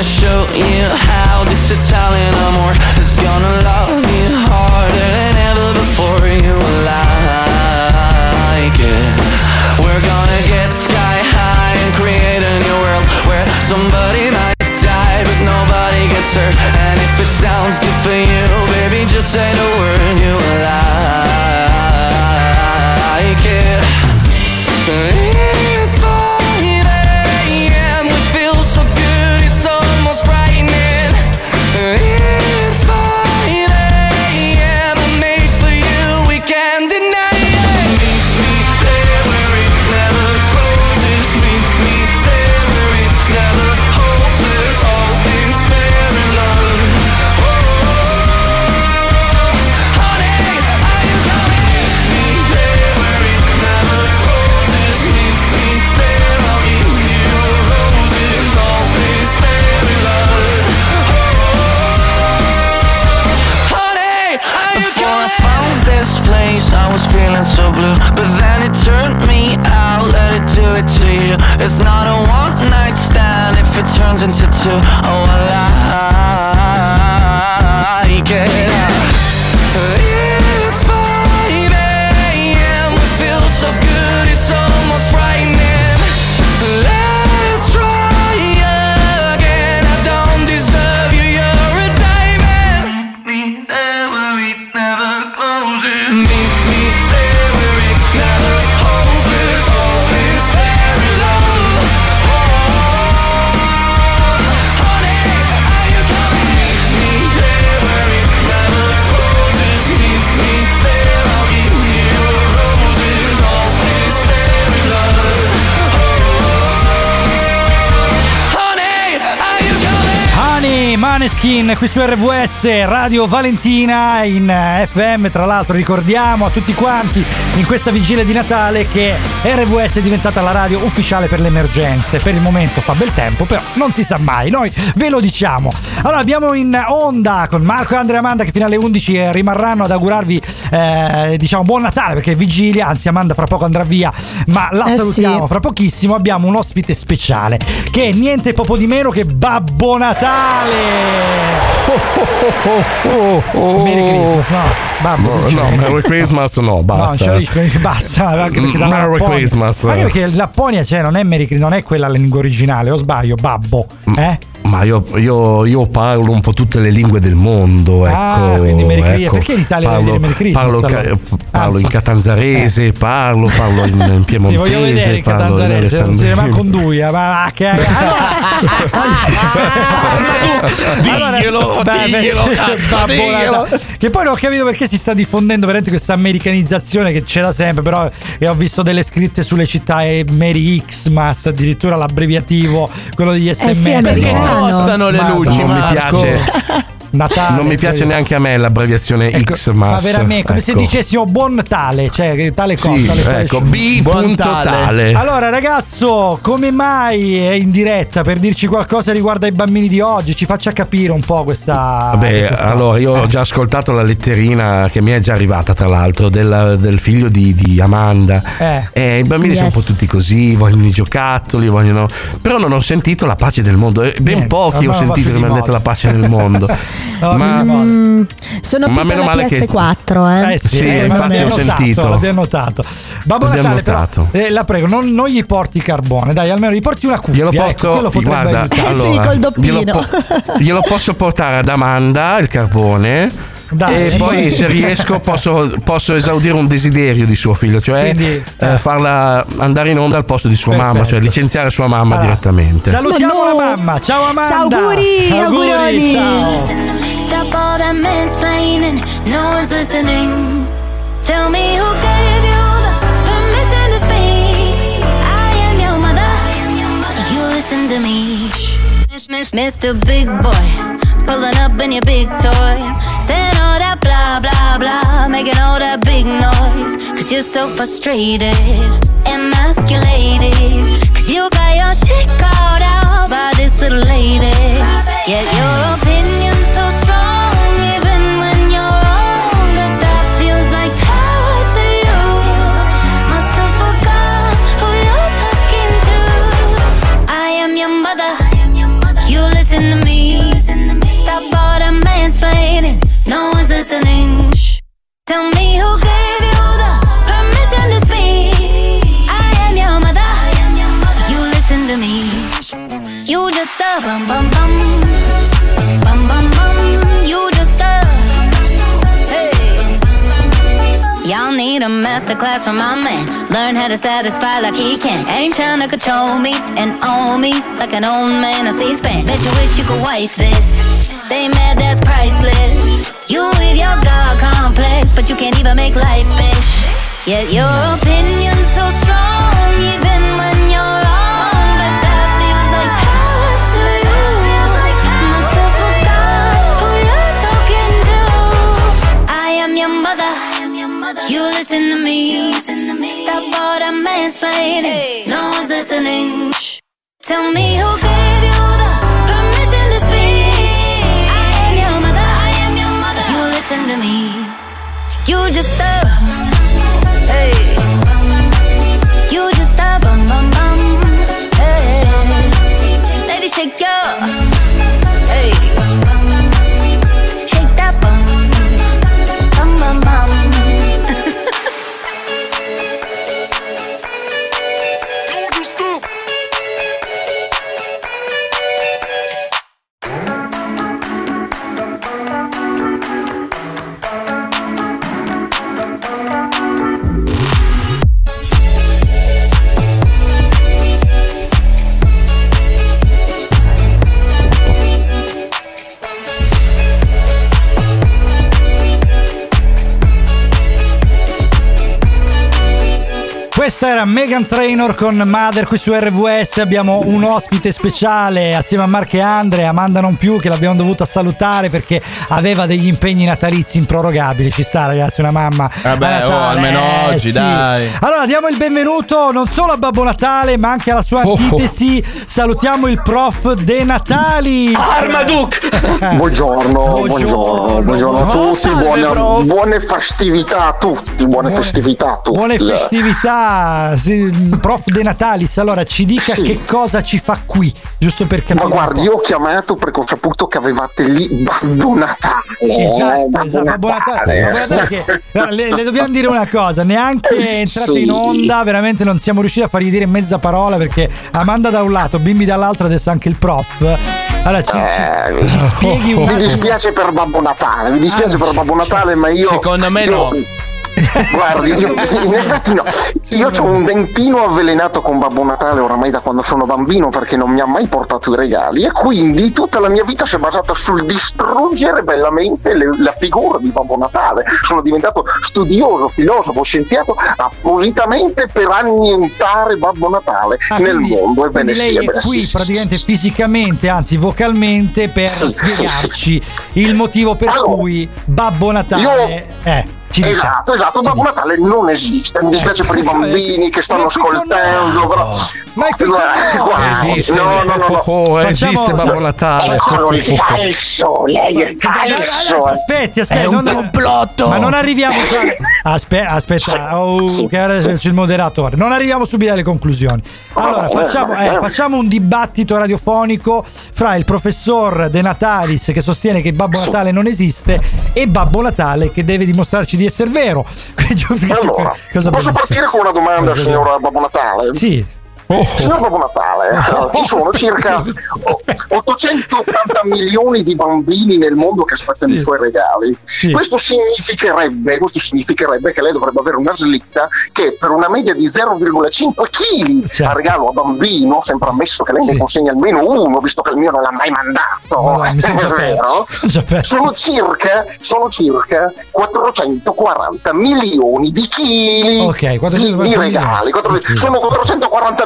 Gonna show you how this Italian amor is gonna love Qui su RVS Radio Valentina in eh, FM tra l'altro ricordiamo a tutti quanti in questa vigilia di Natale che RVS è diventata la radio ufficiale per le emergenze. Per il momento fa bel tempo però non si sa mai. Noi ve lo diciamo. Allora abbiamo in onda con Marco e Andrea Amanda che fino alle 11 eh, rimarranno ad augurarvi eh, diciamo buon Natale perché è vigilia anzi Amanda fra poco andrà via ma la Eh salutiamo sì. fra pochissimo. Abbiamo un ospite speciale che è niente poco di meno che Babbo Natale. Merry Christmas no Babbo No, no, Merry Christmas no, No, basta. c'è perché basta anche perché Merry Lapponia- Christmas. anche perché il Lapponia cioè non è Merry non è quella la lingua originale o sbaglio Babbo eh Ma io, io- io parlo un po' tutte le lingue del mondo, ecco. Ah, quindi Merry ecco. Perché in Italia parlo, dire Merry Christmas, Parlo, allora? parlo in catanzarese, parlo, parlo in, in Ti piemontese. voglio vedere il in catanzarese, non si alessandrino. rimane con Duia, ma va che Diglielo. Oh, Beh, diglielo, beh, cazzo, Babbo diglielo. Natale. Che poi non ho capito perché si sta diffondendo veramente questa americanizzazione che c'era sempre, però e ho visto delle scritte sulle città e Mary Xmas, addirittura l'abbreviativo, quello degli sms. sì, è Perché costano le Ma luci, non mi piace. Natale. Non mi piace cioè- neanche a me l'abbreviazione Ecco, Xmas. Ma veramente, come se ecco. dicessimo buon Natale, cioè tale cosa. Sì, tale- ecco. B. Buon tale. tale. Allora, ragazzo, come mai è in diretta per dirci qualcosa riguardo ai bambini di oggi? Ci faccia capire un po' questa. Vabbè, questa allora io ho già ascoltato la letterina che mi è già arrivata, tra l'altro, del, del figlio di, di Amanda. Eh. Eh, I bambini sono un po' Yes. tutti così, vogliono i giocattoli, vogliono. Però non ho sentito la pace del mondo. Eh, Ben pochi ho sentito che mi hanno detto la pace del mondo. No, Ma. Mm, sono Ma più per meno male che- PS4, eh. Eh sì, Sì, eh, infatti ho notato, sentito. L'abbiamo notato. Babbo L'abbiamo Natale, però, notato. eh, la prego, non, non gli porti carbone, dai, almeno gli porti una cuffia. Glielo ecco, porto, potrebbe guarda. Eh sì, allora, col doppino. Glielo, po- glielo posso portare ad Amanda il carbone. Dai, e sì. poi se riesco posso, posso esaudire un desiderio di suo figlio, cioè Quindi, eh, farla andare in onda al posto di sua Perfetto. mamma, cioè licenziare sua mamma Allora, direttamente. Salutiamo no. la mamma. Ciao Amanda. Ciao, auguri, auguroni. Ciao. Stop all that mansplaining, no one's listening. Tell me who gave you the permission to speak. I am your mother. You listen to me. Miss, miss, Mr. Big Boy, pulling up in your big toy. All that blah, blah, blah, making all that big noise. Cause you're so frustrated, emasculated. Cause you got your shit called out by this little lady. Yet your opinion's need a masterclass from my man. Learn how to satisfy like he can. Ain't trying to control me and own me like an old man on C-SPAN. Bet you wish you could wife this. Stay mad, that's priceless. You with your God complex, but you can't even make life, bitch. Yet your opinion's so strong, that mansplaining. No one's listening. Shh. Tell me who gave you the permission to speak. I am your mother. I am your mother. You listen to me. You just a. Hey. Questa era Megan Trainor con Mother qui su RVS. Abbiamo un ospite speciale assieme a Mark e Andre, Amanda non più, che l'abbiamo dovuta salutare perché aveva degli impegni natalizi improrogabili. Ci sta, ragazzi, una mamma. Vabbè, a Natale, oh, almeno eh, oggi, dai. Allora, diamo il benvenuto non solo a Babbo Natale, ma anche alla sua Oh, oh. antitesi. Salutiamo il prof De Natali. Armaduc! Buongiorno, buongiorno, buongiorno a Oh, tutti, buone, prof. buone festività a tutti, buone festività a tutti. Buone festività, sì, prof De Natalis. Allora, ci dica Sì. che cosa ci fa qui, giusto per capire. Ma guardi, po'. io ho chiamato perché ho saputo che avevate lì Babbo Natale. Esatto, Babbo esatto, Babbo Natale. Babbo Natale che- le, le dobbiamo dire una cosa, neanche è entrato Sì. in onda, veramente non siamo riusciti a fargli dire mezza parola perché Amanda da un lato, Bimbi dall'altro, adesso anche il prof. Allora ci, Eh, ci- ci spieghi un Mi attimo. dispiace per Babbo Natale, mi dispiace per Babbo Natale, ma io. Secondo me io- no. Guardi, io, in effetti no. Io ho un dentino avvelenato con Babbo Natale oramai da quando sono bambino perché non mi ha mai portato i regali e quindi tutta la mia vita si è basata sul distruggere bellamente le- la figura di Babbo Natale. Sono diventato studioso, filosofo, scienziato appositamente per annientare Babbo Natale nel mondo. Ebbene Ah, Quindi lei sì, è qui sì, sì, praticamente fisicamente, anzi vocalmente, per Sì, sì, spiegarci il motivo per cui Babbo Natale eh, ci. Esatto, esatto, Babbo Natale non esiste. Mi dispiace per i bambini che stanno ascoltando, però. Ma è qui Guardi, Esiste, no, no, no, no. oh, esiste Babbo Natale. Eccolo il falso, lei è falso. Aspetti, aspetti, È un non- complotto. Ma non arriviamo qua. Aspe- aspetta, oh, che ora c'è il moderatore. Non arriviamo subito alle conclusioni. Allora, facciamo, eh, facciamo un dibattito radiofonico fra il professor De Natalis che sostiene che Babbo Natale non esiste e Babbo Natale che deve dimostrarci di essere vero. Allora, posso partire con una domanda, signora Babbo Natale? Sì. Signor Babbo Natale, eh, ci sono circa o- 880 milioni di bambini nel mondo che aspettano i suoi regali. Questo significherebbe, questo significherebbe che lei dovrebbe avere una slitta che per una media di 0,5 kg a regalo a bambino, sempre ammesso che lei ne consegna almeno uno, visto che il mio non l'ha mai mandato, sono già è vero? Sono circa, sono circa 440 milioni di chili Ok, di, 440 di regali. Quattro-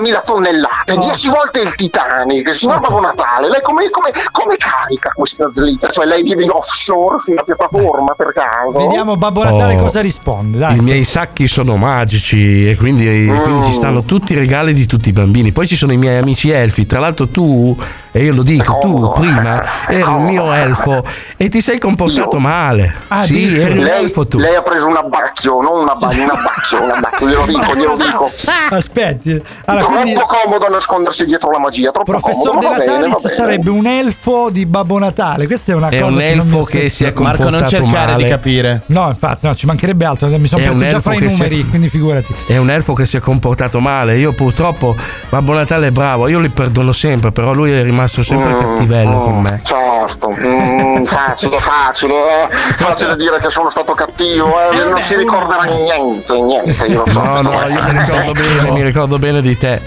milioni. Sono 440.000 tonnellate, 10 volte il Titanic. Signor Babbo Natale, lei come, come- come carica questa slitta? Cioè lei vive in offshore su una piattaforma per caso? Vediamo Babbo Natale Oh. cosa risponde. Dai. I miei sacchi sono magici e quindi, quindi ci stanno tutti i regali di tutti i bambini. Poi ci sono i miei amici elfi. Tra l'altro tu, e io lo dico, tu prima eri un mio elfo e ti sei comportato male. sì, eri un lei, elfo tu. lei ha preso un abbacchio, non una bagna, un abbacchio, un abbacchio, glielo dico, glielo dico. Aspetti. Allora, troppo quindi comodo nascondersi dietro la magia, troppo professor comodo, De Natalis bene. sarebbe un elfo di Babbo Natale. Questa è una È cosa un che non mi elfo che si è. Marco, non cercare di male. capire. No, infatti, no, ci mancherebbe altro. Mi sono È un perso già elfo fra i che si è- numeri, quindi figurati. È un elfo che si è comportato male. Io purtroppo Babbo Natale è bravo, io li perdono sempre, però lui è rimasto sempre Mm, cattivello con me. Certo, mm, facile, facile, eh. facile dire che sono stato cattivo, eh. non si ricorderà niente, niente, io lo so. No, no, io mi ricordo bene, mi ricordo bene di te.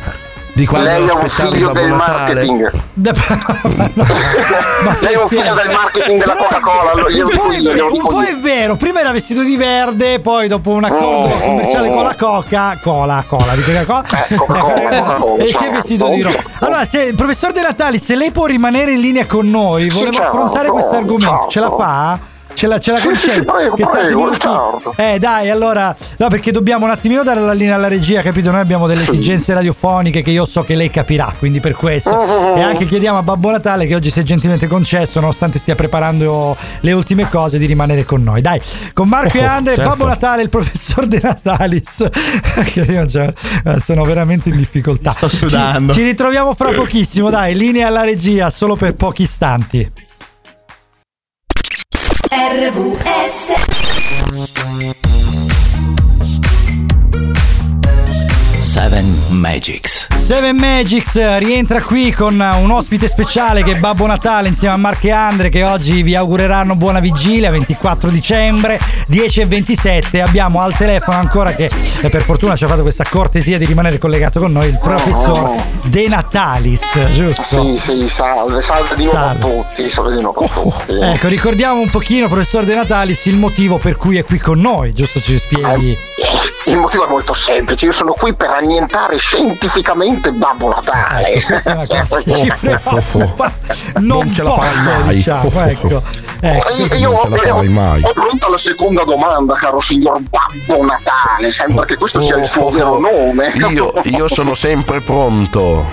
Di quando Lei è un figlio del marketing. Lei è un figlio del marketing della Coca-Cola, allora glielo Un po' è io, un po' è vero, prima era vestito di verde, poi dopo un accordo Mm, commerciale mm, con mm. la Coca, Cola, Cola, di Coca-Cola, Coca-Cola, Coca-Cola, e si è vestito di rosa. Allora, se, il professor De Natali, se lei può rimanere in linea con noi, volevo affrontare questo argomento, ce la fa? Ce la, ce la Sì, sì, sì, prego, Che prego, certo. Eh dai, allora, no perché dobbiamo un attimino dare la linea alla regia, capito? Noi abbiamo delle esigenze radiofoniche che io so che lei capirà, quindi per questo. Mm-hmm. E anche chiediamo a Babbo Natale che oggi si è gentilmente concesso, nonostante stia preparando le ultime cose, di rimanere con noi. Dai, con Marco e Oh, Andre, certo. Babbo Natale, il professor De Natalis. che io già, eh, sono veramente in difficoltà. Sto sudando. Ci, ci ritroviamo fra pochissimo, dai, linea alla regia, solo per pochi istanti. RVS Seven Magics. Seven Magics eh, rientra qui con eh, un ospite speciale che è Babbo Natale insieme a Marco e Andre che oggi vi augureranno buona vigilia 24 dicembre 10 e 27 abbiamo al telefono ancora che eh, per fortuna ci ha fatto questa cortesia di rimanere collegato con noi il professor De Natalis giusto? Sì, sì, salve, salve di nuovo a tutti, salve di nuovo a tutti. Ecco, ricordiamo un pochino, professor De Natalis, il motivo per cui è qui con noi, giusto ci spieghi? Il motivo è molto semplice, io sono qui per annientare scientificamente Babbo Natale. Ecco, questa è una cosa che ci preoccupa. Non, Non ce la farai mai. diciamo, ecco. Ecco, Io, non ce la ho, farai mai. ho pronta la seconda domanda, caro signor Babbo Natale, sembra che questo sia il suo vero nome. Io, io sono sempre pronto.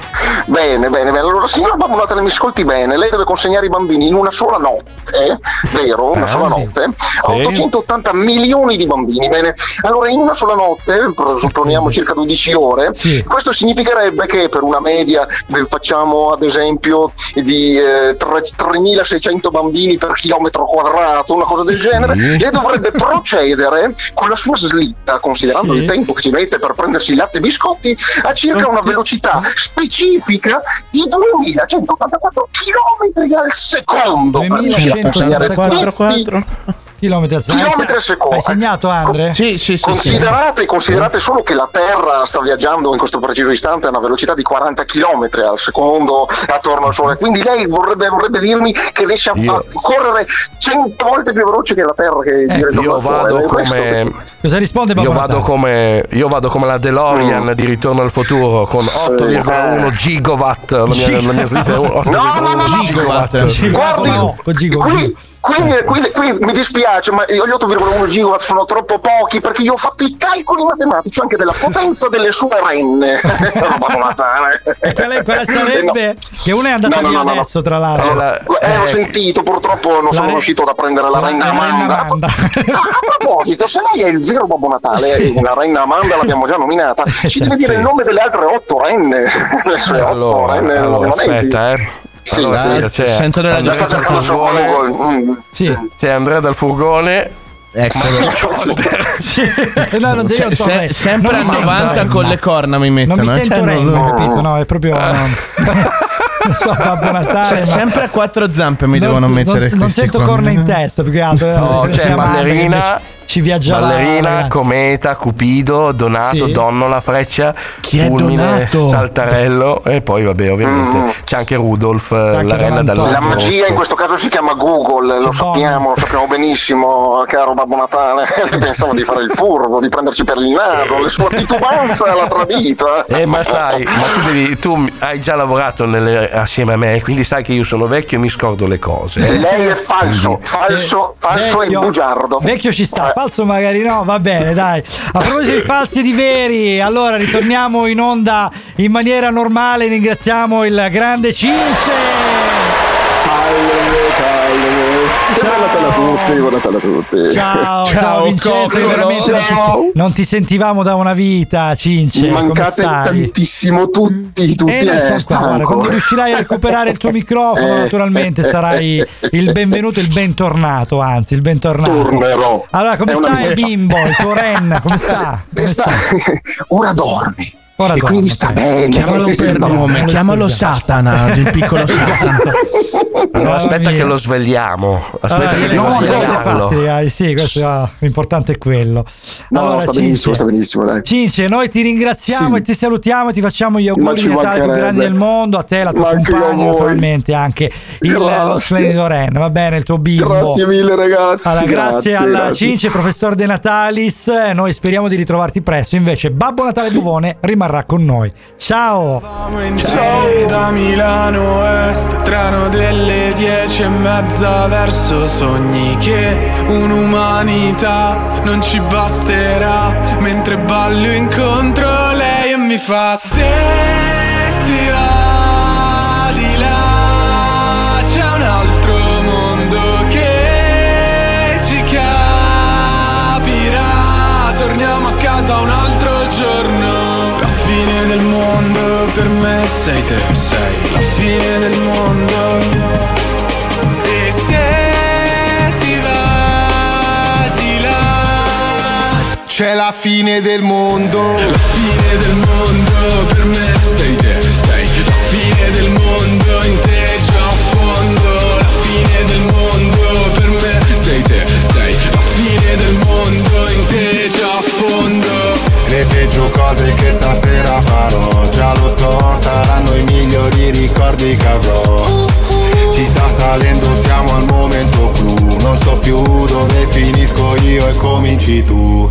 Bene, bene, bene. Allora, signor Babbo Natale, mi ascolti bene. Lei deve consegnare i bambini in una sola notte, vero? Una Ah, sola sì. notte. A Sì. 880 milioni di bambini. Bene. Allora, in una sola notte, supponiamo circa 12 ore, questo significherebbe che per una media facciamo ad esempio di eh, tre- 3600 bambini per chilometro quadrato, una cosa del genere, lei dovrebbe procedere con la sua slitta, considerando il tempo che ci mette per prendersi latte e biscotti, a circa una velocità specifica di 2184 km al secondo. per circa consegnare 2184 tutti Chilometri al Chilometri al secondo. Hai segnato Andre? Sì, sì, sì. Considerate, considerate solo che la Terra sta viaggiando in questo preciso istante a una velocità di 40 km al secondo attorno al Sole. Quindi lei vorrebbe, vorrebbe dirmi che riesce a, a correre 100 volte più veloce che la Terra che intorno Io al Sole. vado che- come. Cosa risponde Io Babbo vado Natale? come, io vado come la DeLorean di Ritorno al futuro con 8,1 gigawatt. La mia, la mia slitta è 8,1 No, no, no, no, gigawatt. Guardi, no, con Gigo, qui, qui, qui- qui mi dispiace, ma gli 8,1 gigawatt sono troppo pochi perché io ho fatto i calcoli matematici anche della potenza delle sue renne. Babbo Natale. E quella, quella sarebbe che una è andata No, no, via no, no, no. adesso, tra l'altro. Allora, eh, ho sentito, purtroppo non sono re- riuscito ad apprendere la, la- renna renna Amanda. A proposito, se lei è il vero Babbo Natale, eh, la renna Amanda l'abbiamo già nominata, ci deve dire Sì. il nome delle altre otto renne. Le sue otto Allora, renne allora aspetta, eh. Sì, Allora, sì. aspetta, c'è Sento della Andrea dal furgone. Mm. Sì. c'è Andrea dal furgone. Eccolo. no, non Se- se- sempre non a mi sento 90 Renna. con le corna mi mettono. Non mi eh, sento cioè, Renna, non- capito? No, è proprio. non- Non so, Babbo Natale. Se- ma- sempre a quattro zampe mi non- devono non- mettere Non, questi sento qua. corna in testa più che altro. eh, No, che ballerina, Ci viaggiava. ballerina, cometa, cupido, donato, Sì. donnola, freccia, Chi è fulmine, Donato? saltarello e poi vabbè ovviamente c'è anche Rudolf, eh, Anche la dalla La magia in questo caso si chiama Google, lo sappiamo, lo sappiamo benissimo, caro Babbo Natale. Pensavo di fare il furbo, di prenderci per il naso, le sue titubanze l'ha tradito. Eh, ma sai, ma tu, devi, tu hai già lavorato nelle- assieme a me, quindi sai che io sono vecchio e mi scordo le cose. Lei è falso, falso, falso e bugiardo. Vecchio ci sta, Eh. Falso magari no, va bene, dai. A proposito di falsi di veri, allora ritorniamo in onda in maniera normale, ringraziamo il grande Cince. Buon Natale a tutti, buon Natale a tutti. Ciao, ciao, Ciao, Vincenzo, veramente non ti, Ciao. non ti sentivamo da una vita, Cince. Mi mancate stai? tantissimo tutti, tutti Eh, so eh, stanco. guarda, quando riuscirai a recuperare il tuo microfono, Eh. naturalmente sarai il benvenuto, il bentornato, anzi, il bentornato. Tornerò. Allora, come È una sta il minaccia. bimbo, il tuo Ren? Come sta? Come Sta- Ora dorme. Ora e dorme, quindi sta bene. Chiamalo per No, nome, lo chiamalo. Satana, il piccolo Satana. Allora, aspetta mia. che lo svegliamo. Aspetta Allora, che no, no, no, svegliarlo. infatti, eh, sì, questo ah, l'importante è quello. No, allora, sta Cince, benissimo, sta benissimo, dai. Cince, noi ti ringraziamo Sì. e ti salutiamo e ti facciamo gli auguri di Natale più grandi del mondo, a te, la tua compagna, naturalmente anche il, lo Grazie. splendido Ren, va bene, il tuo bimbo. Grazie mille ragazzi. Allora, grazie, grazie, alla grazie. Cince, professor De Natalis. eh, Noi speriamo di ritrovarti presto. Invece, Babbo Natale Buvone rimarrà con noi. Ciao! Ciao da Milano Est, treno delle dieci e mezza verso sogni che un'umanità non ci basterà mentre ballo incontro lei e mi fa se del mondo per me sei te sei la fine del mondo. E se ti va di là c'è la fine del mondo. La fine del mondo per me sei te sei la fine del mondo in te già fondo. La fine del mondo per me sei te sei la fine del mondo in te già a fondo. Le peggio cose che stasera ricordi che avrò Ci sta salendo, siamo al momento clou. Non so più dove finisco io e cominci tu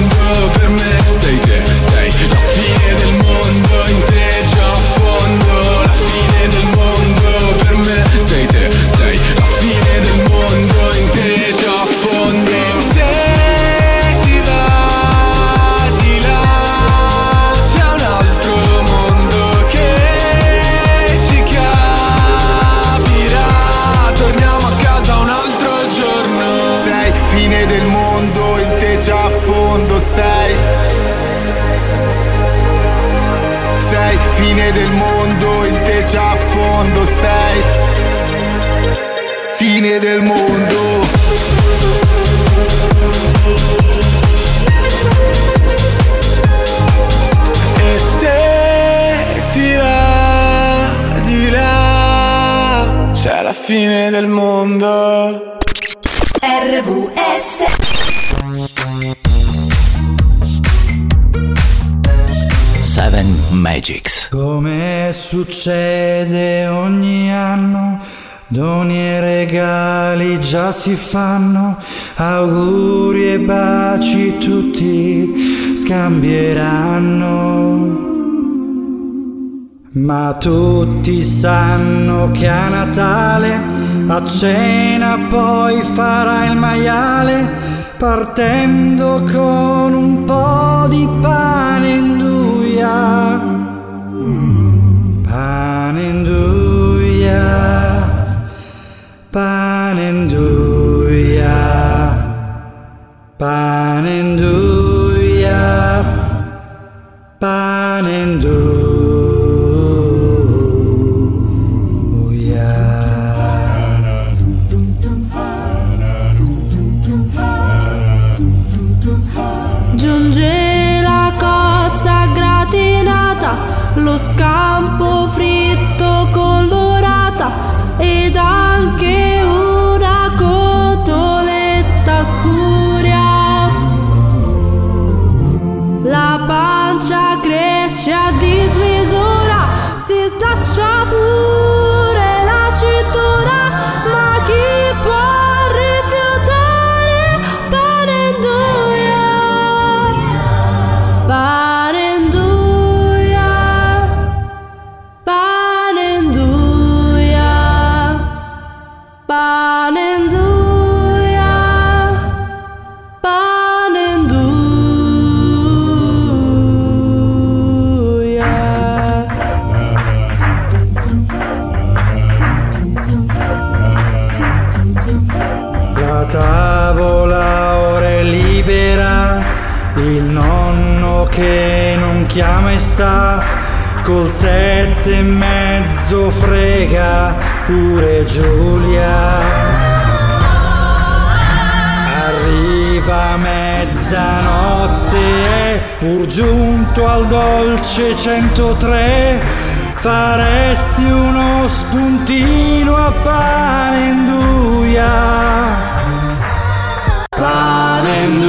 per fine del mondo, in te già a fondo sei. Fine del mondo. E se ti va di là, c'è la fine del mondo. RVS Seven Magics. Come succede ogni anno, doni e regali già si fanno, auguri e baci tutti scambieranno. Ma tutti sanno che a Natale, a cena poi farà il maiale, partendo con un po' di pane in pane in duia, pane in duia, pane in Giunge la cozza gratinata, lo scampo sette e mezzo frega pure Giulia. Arriva mezzanotte e pur giunto al dolce 103 faresti uno spuntino a pane in duia. Pane in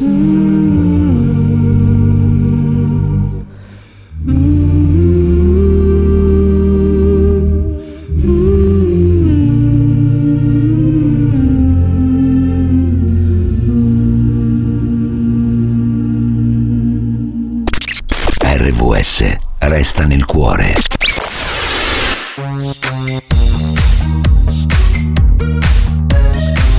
RVS resta nel cuore.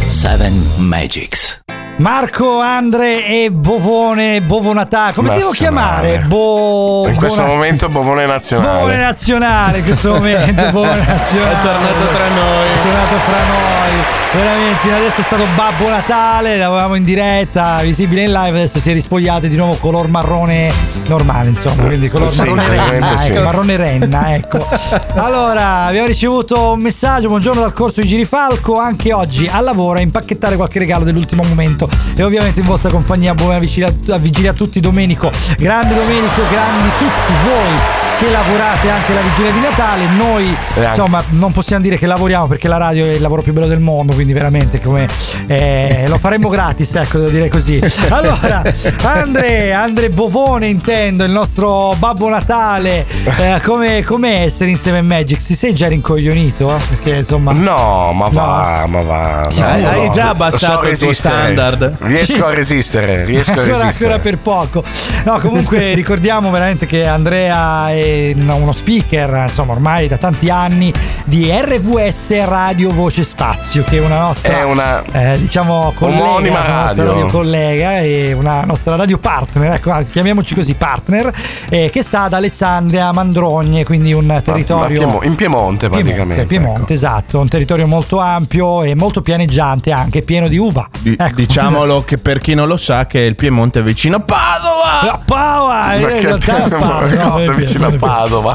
Seven Magics. Marco, Andre e Bovone, Bovonatà, come devo Nazionale. chiamare? Bo... In questo Bona- momento Bovone nazionale. Bovone nazionale in questo momento, Bovone nazionale. È tornato tra noi. È tornato fra noi. Veramente, fino adesso è stato Babbo Natale, l'avevamo in diretta, visibile in live, adesso si è rispogliato di nuovo color marrone normale, insomma, quindi color Sì, marrone renna, sì. ecco, marrone renna, ecco. Allora, abbiamo ricevuto un messaggio, buongiorno dal corso di Girifalco, anche oggi al lavoro a impacchettare qualche regalo dell'ultimo momento e ovviamente in vostra compagnia buona vigilia, vigilia a tutti Domenico. Grande Domenico, grandi tutti voi che lavorate anche la vigilia di Natale. Noi, E anche- insomma, non possiamo dire che lavoriamo perché la radio è il lavoro più bello del mondo, quindi veramente come eh, lo faremmo gratis, ecco, devo dire così. Allora, Andre, Andre Bovone intendo, il nostro Babbo Natale, eh, come com'è essere in Seven Magics? Ti sei già rincoglionito? eh? Perché insomma... No, ma va, ma va. Sicuro? no. Hai già abbassato il tuo standard? Riesco Sì. a resistere, riesco a ancora, resistere. ancora per poco. No, comunque ricordiamo veramente che Andrea è uno speaker, insomma, ormai da tanti anni di RVS Radio Voce Spazio, che è una nostra È una eh, diciamo collega, omonima una nostra radio. collega e una nostra radio partner, ecco, chiamiamoci così partner, eh, che sta ad Alessandria Mandrogne, quindi un territorio Ma Piemo- in Piemonte praticamente. Piemonte, Piemonte, esatto, un territorio molto ampio e molto pianeggiante anche, pieno di uva. Di- Ecco. Diciamolo che per chi non lo sa che il Piemonte è vicino a Padova. A Padova, in Ma che- realtà è Padova, no, è vero, vicino a Padova?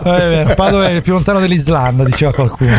Vero. È vero, Padova è il più lontano dell'Islanda, diceva qualcuno.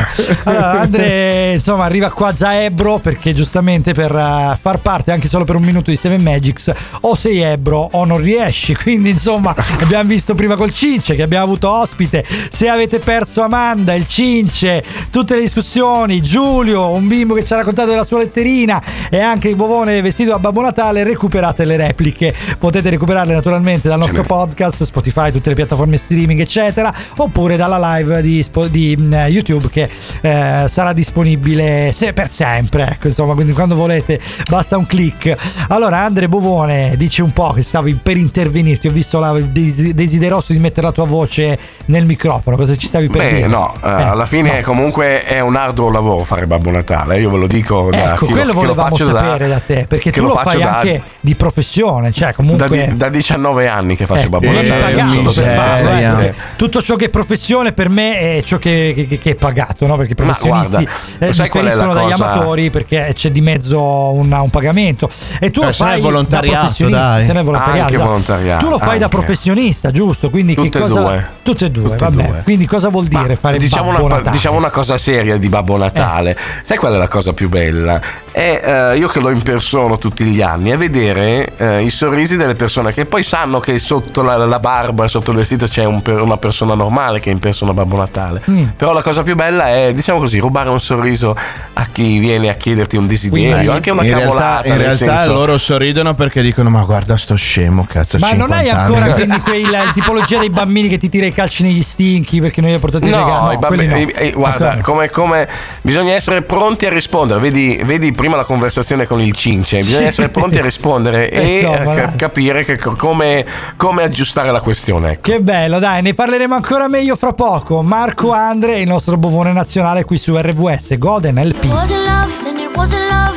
Allora, Andre, insomma, arriva qua già Ebro perché giustamente per eh, far parte anche solo per un minuto di Seven Magics o sei Ebro o non riesci. Quindi, insomma, abbiamo visto prima col Cince che abbiamo avuto ospite. Se avete perso Amanda, il Cince, tutte le discussioni, Giulio, un bimbo che ci ha raccontato della sua letterina e anche il Bovone vestito da Babbo Natale, recuperate le repliche. Potete recuperarle naturalmente dal nostro podcast, Spotify, tutte le piattaforme streaming, eccetera, oppure dalla live di, di, mm, YouTube che eh, sarà disponibile se- per sempre. Ecco, insomma, quindi quando volete basta un click. Allora, Andre Bovone, dici un po' che stavi per intervenirti. Ho visto la desi- desideroso di mettere la tua voce nel microfono. Cosa ci stavi per Beh, dire? no, eh, Eh, alla fine no. comunque è un arduo lavoro fare Babbo Natale, io ve lo dico da Ecco, lo- quello lo volevamo faccio da- sapere da, te, perché tu lo, faccio fai da- anche di professione, cioè da, comunque... di- da 19 anni che faccio Eh, Babbo vieni Natale. io sono eh. Tutto ciò che è professione per me è ciò che, che- che è pagato, no? Perché i Ma professionisti guarda, eh, differiscono dagli cosa? amatori perché c'è di mezzo un, un pagamento. E tu Eh, lo fai da professionista. se no è volontariato, Anche dai. volontariato, Tu lo fai da anche. professionista, giusto? Quindi che Tutte e cosa... due. Tutte e due, Tutte e vabbè. due. Quindi cosa vuol dire fare diciamo Babbo una, Natale? diciamo una cosa seria di Babbo Natale. Sai qual è la cosa più bella? È eh, io che lo impersono tutti gli anni, è vedere eh, i sorrisi delle persone che poi sanno che sotto la, la barba, sotto il vestito c'è un una persona normale che impersona Babbo Natale. Mm. Però la cosa più bella è, diciamo così, rubare un sorriso a chi viene a chiederti un desiderio, Quindi, anche una in cavolata. realtà, in realtà senso- loro sorridono perché dicono ma guarda sto scemo cazzo Ma non hai 50 ancora anni." quindi quella tipologia dei bambini che ti tira i calci negli stinchi perché noi hai portato il regalo? No, i bambini- no. eh, eh, guarda, come, come bisogna essere pronti a rispondere. Vedi, vedi prima la conversazione con il Cince, bisogna essere pronti a rispondere e dai. capire che co- come, come aggiustare la questione. Ecco. Che bello, dai, ne parleremo ancora meglio fra poco. Marco Andre, il nostro bovone nazionale qui su RVS, Goden LP. wasn't love, then it wasn't love.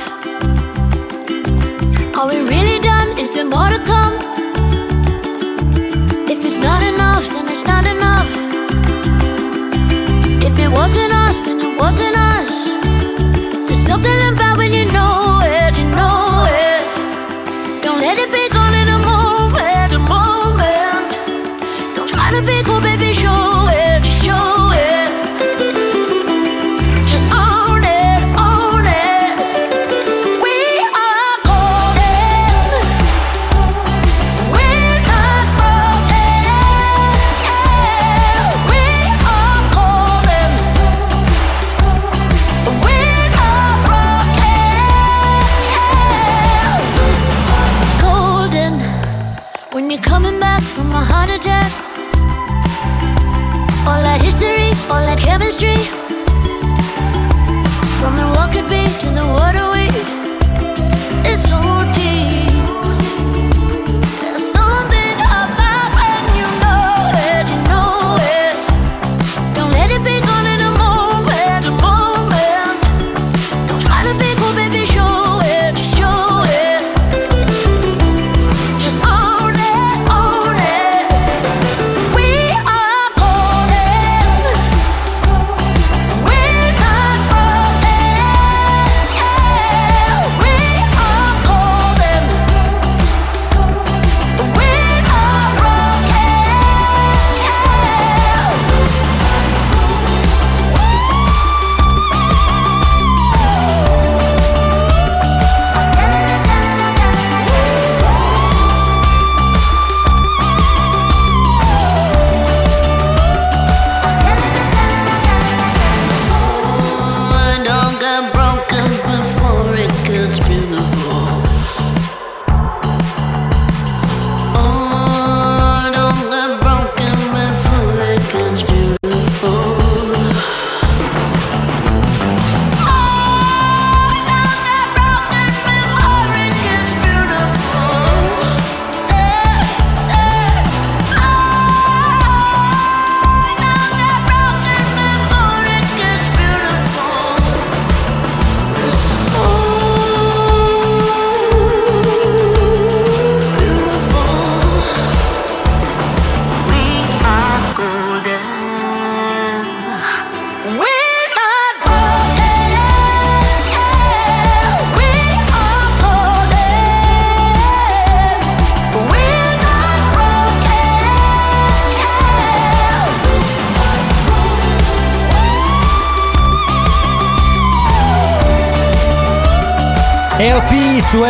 Are we really done? Is there more to come? If it's not enough, then it's not enough. If it wasn't us, then it wasn't us. There's something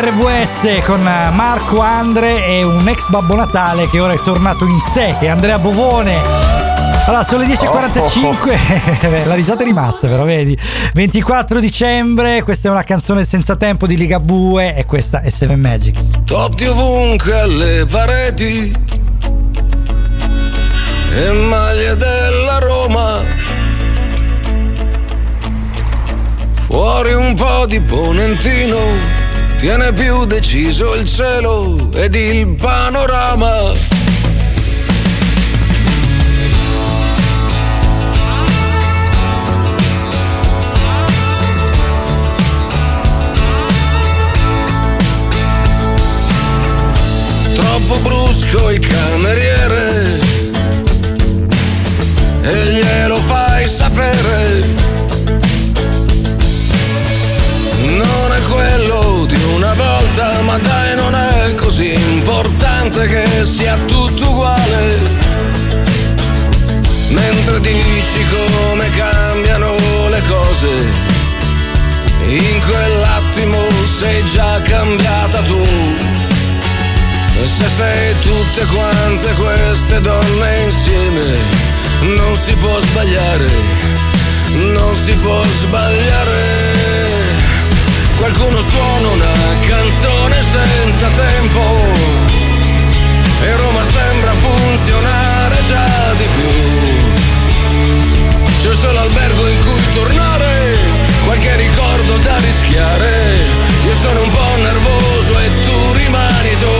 RWS con Marco Andre e un ex Babbo Natale che ora è tornato in sé, che è Andrea Bovone. Allora, sono le 10.45, la risata è rimasta però, vedi. 24 dicembre, questa è una canzone senza tempo di Ligabue e questa è Seven Magics. Totti ovunque alle pareti e maglie della Roma. Fuori un po' di ponentino, tiene più deciso il cielo ed il panorama. Troppo brusco il cameriere e glielo fai sapere. Volta, ma dai, non è così importante che sia tutto uguale. Mentre dici come cambiano le cose, in quell'attimo sei già cambiata tu. Se sei tutte quante queste donne insieme, non si può sbagliare, non si può sbagliare. Qualcuno suona una canzone senza tempo e Roma sembra funzionare già di più. C'è solo albergo in cui tornare, qualche ricordo da rischiare. Io sono un po' nervoso e tu rimani tu.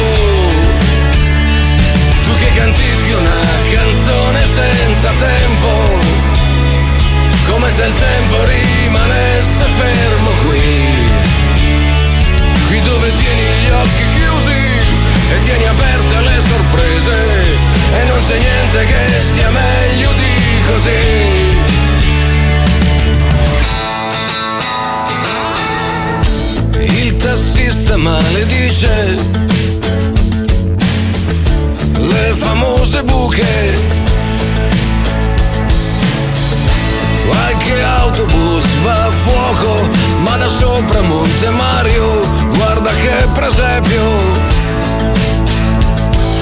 Tu che cantichi una canzone senza tempo, come se il tempo rimanesse fermo qui. Dove tieni gli occhi chiusi e tieni aperte le sorprese e non c'è niente che sia meglio di così. Il tassista maledice le famose buche. Che presepio.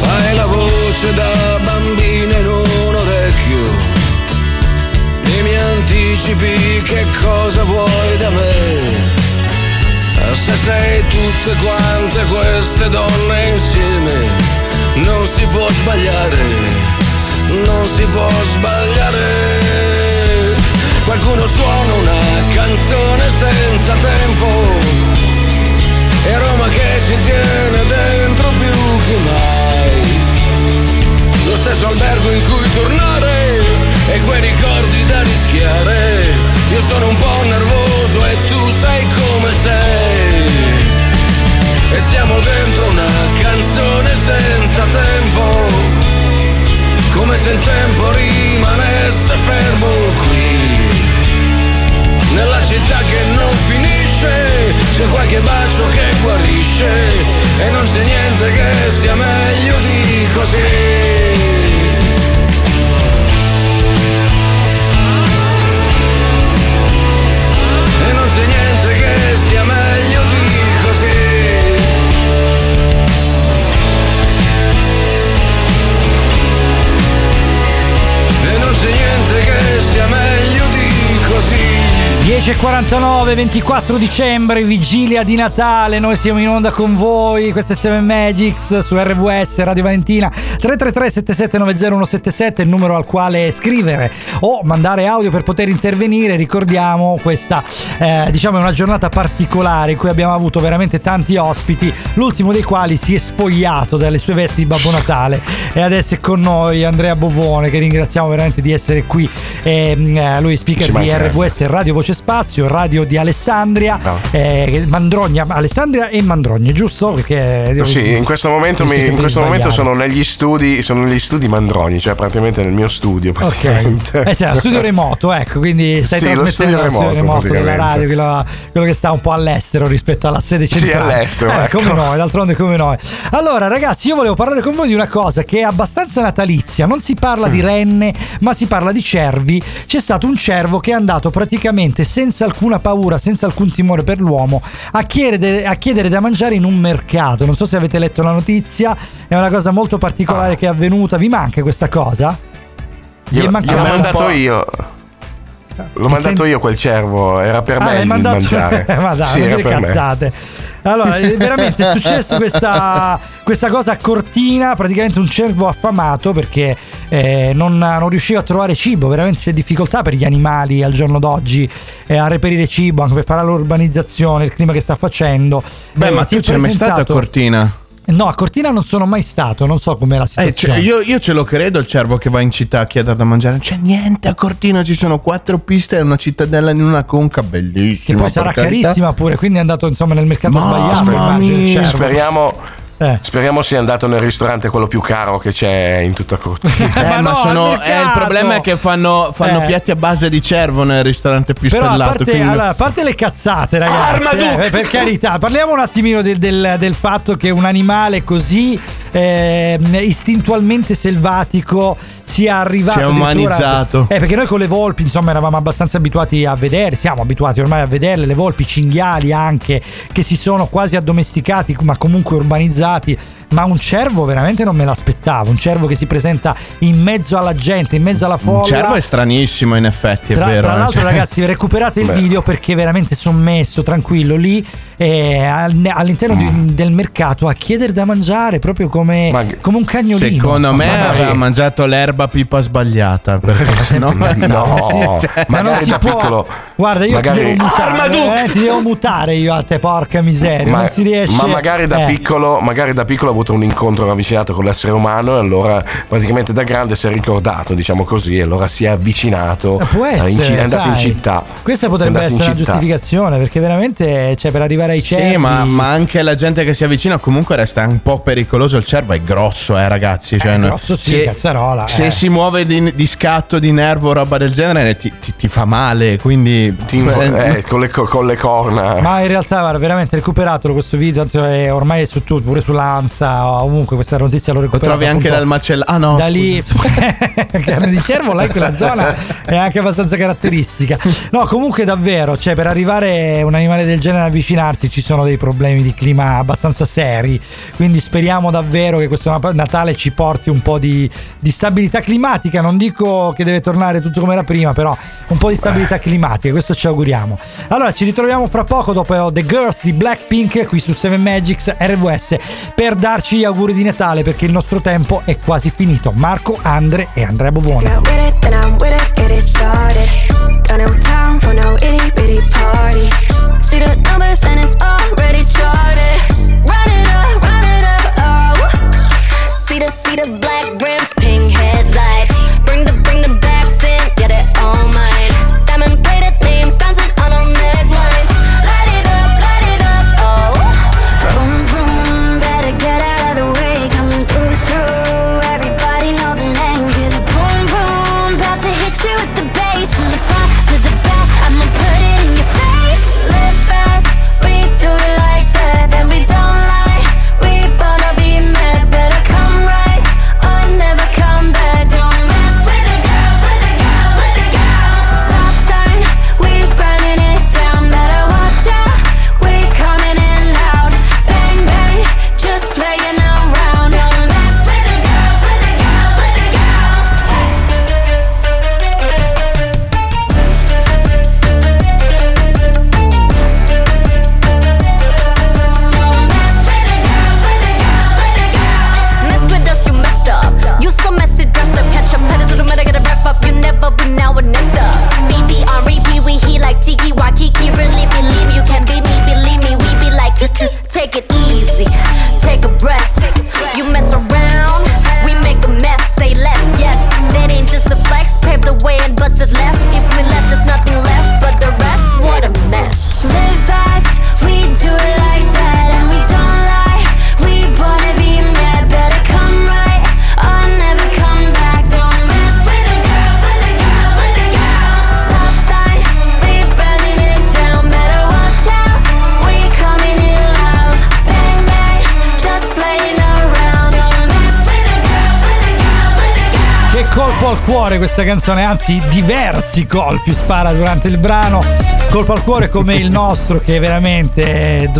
Fai la voce da bambina in un orecchio e mi anticipi che cosa vuoi da me. Se sei tutte quante queste donne insieme, non si può sbagliare, non si può sbagliare. Qualcuno suona una canzone senza tempo e Roma che ci tiene dentro più che mai. Lo stesso albergo in cui tornare e quei ricordi da rischiare. Io sono un po' nervoso e tu sai come sei. E siamo dentro una canzone senza tempo. Come se il tempo rimanesse fermo qui. Nella città che non finisce, c'è qualche bacio che guarisce. E non c'è niente che sia meglio di così. 10.49, 24 dicembre, vigilia di Natale, noi siamo in onda con voi, questo è 7 Magics su RWS Radio Valentina 333 7790 177 il numero al quale scrivere o mandare audio per poter intervenire, ricordiamo questa eh, diciamo è una giornata particolare in cui abbiamo avuto veramente tanti ospiti, l'ultimo dei quali si è spogliato dalle sue vesti di Babbo Natale. E adesso è con noi Andrea Bovone che ringraziamo veramente di essere qui, e, eh, lui è speaker di. RWS Radio Voce Spazio, radio di Alessandria, eh, Mandrogna, Alessandria e Mandrogna, giusto? Perché Sì, in questo momento, mi- in questo momento sono negli studi, sono negli studi Mandroni, cioè praticamente nel mio studio. Ok, praticamente. eh sì, lo studio remoto, ecco, quindi stai Sì, lo trasmettendo studio lo studio remoto, remoto della radio, quello, quello che sta un po' all'estero rispetto alla sede Sì, centrale. all'estero, Eh, ecco. come noi, d'altronde come noi. Allora, ragazzi, io volevo parlare con voi di una cosa che è abbastanza natalizia. Non si parla Mm. di renne, ma si parla di cervi c'è stato un cervo che è andato praticamente senza alcuna paura, senza alcun timore per l'uomo, a chiedere, a chiedere da mangiare in un mercato. Non so se avete letto la notizia, è una cosa molto particolare che è avvenuta. Vi manca questa cosa? Glielo, mancata gliel'ho un mandato po'? io. L'ho mandato senti- io quel cervo, era per Ah, me il mandato- mangiare. Ma dai, Sì, non per me. cazzate. Allora, è veramente è successa questa, questa cosa a Cortina, praticamente un cervo affamato perché eh, non, non riusciva a trovare cibo, veramente c'è difficoltà per gli animali al giorno d'oggi eh, a reperire cibo, anche per fare l'urbanizzazione, il clima che sta facendo. Beh, Eh, ma tu c'è mai stato a Cortina? No, a Cortina non sono mai stato, non so com'è la Eh, situazione. cioè, io, io ce lo credo il cervo che va in città a chiedere da mangiare. Non c'è niente a Cortina, ci sono quattro piste e una cittadella in una conca che bellissima. poi sarà carità. carissima pure, quindi è andato insomma nel mercato Mamma sbagliato. cervo. Speriamo, Eh. speriamo sia andato nel ristorante quello più caro che c'è in tutta Cortina. Eh, ma, no, sono, eh, il problema è che fanno, fanno Eh. piatti a base di cervo nel ristorante più Però a stellato. parte, quindi- allora, a parte le cazzate, ragazzi, Armaduke! eh, per carità, parliamo un attimino del, del- del fatto che un animale così eh, istintualmente selvatico sia arrivato Si è umanizzato. Eh, perché noi con le volpi, insomma, eravamo abbastanza abituati a vedere, siamo abituati ormai a vederle, le volpi cinghiali anche, che si sono quasi addomesticati, ma comunque urbanizzati. Ma un cervo veramente non me l'aspettavo. Un cervo che si presenta in mezzo alla gente, in mezzo alla folla. Un cervo è stranissimo, in effetti, è Tra, vero. tra eh. l'altro, ragazzi, recuperate il Beh. video perché è veramente sommesso, tranquillo lì eh, al- all'interno Mm. di- del mercato a chiedere da mangiare proprio come, come un cagnolino. Secondo me Ma aveva mangiato l'erba pipa sbagliata. Perché sennò No, Sì, cioè, ma non si può. piccolo. Guarda, io magari- ti devo mutare. eh, ti devo mutare io a te, porca miseria. Ma, non si riesce. ma magari da, eh. piccolo, magari da piccolo ha avuto un incontro ravvicinato con l'essere umano e allora praticamente da grande si è ricordato, diciamo così, e allora si è avvicinato, Eh, Può eh, essere, in è andato in sai. città. Questa È potrebbe in essere una giustificazione perché veramente, cioè, per arrivare ai cervi. Sì, ma, ma anche la gente che si avvicina comunque resta un po' pericoloso. Il cervo è grosso, eh, ragazzi. Cioè, Eh, no- grosso sì, se, cazzarola, se eh. Si muove di, di scatto, di nervo o roba del genere, ti, ti- ti fa male. Quindi. Ti- eh, con, le, co- con le corna. Ma in realtà, guarda, veramente recuperatelo questo video. tanto è- ormai è su tutto, pure sull'Ansa. Ovunque questa notizia l'ho Lo recuperata. trovi anche dal macellaio. Ah, no. Da lì, carne di cervo là in quella zona è anche abbastanza caratteristica. No, comunque davvero, cioè per arrivare un animale del genere a avvicinarsi ci sono dei problemi di clima abbastanza seri. Quindi speriamo davvero che questo Natale ci porti un po' di, di stabilità climatica. Non dico che deve tornare tutto come era prima, però un po' di stabilità climatica, questo ci auguriamo. Allora, ci ritroviamo fra poco dopo The Girls di Blackpink qui su 7 Magics RWS per darci gli auguri di Natale perché il nostro tempo è quasi finito. Marco, Andre e Andrea Bovone. Got with it, then questa canzone, anzi diversi colpi spara durante il brano. Colpo al cuore come il nostro che veramente... eh,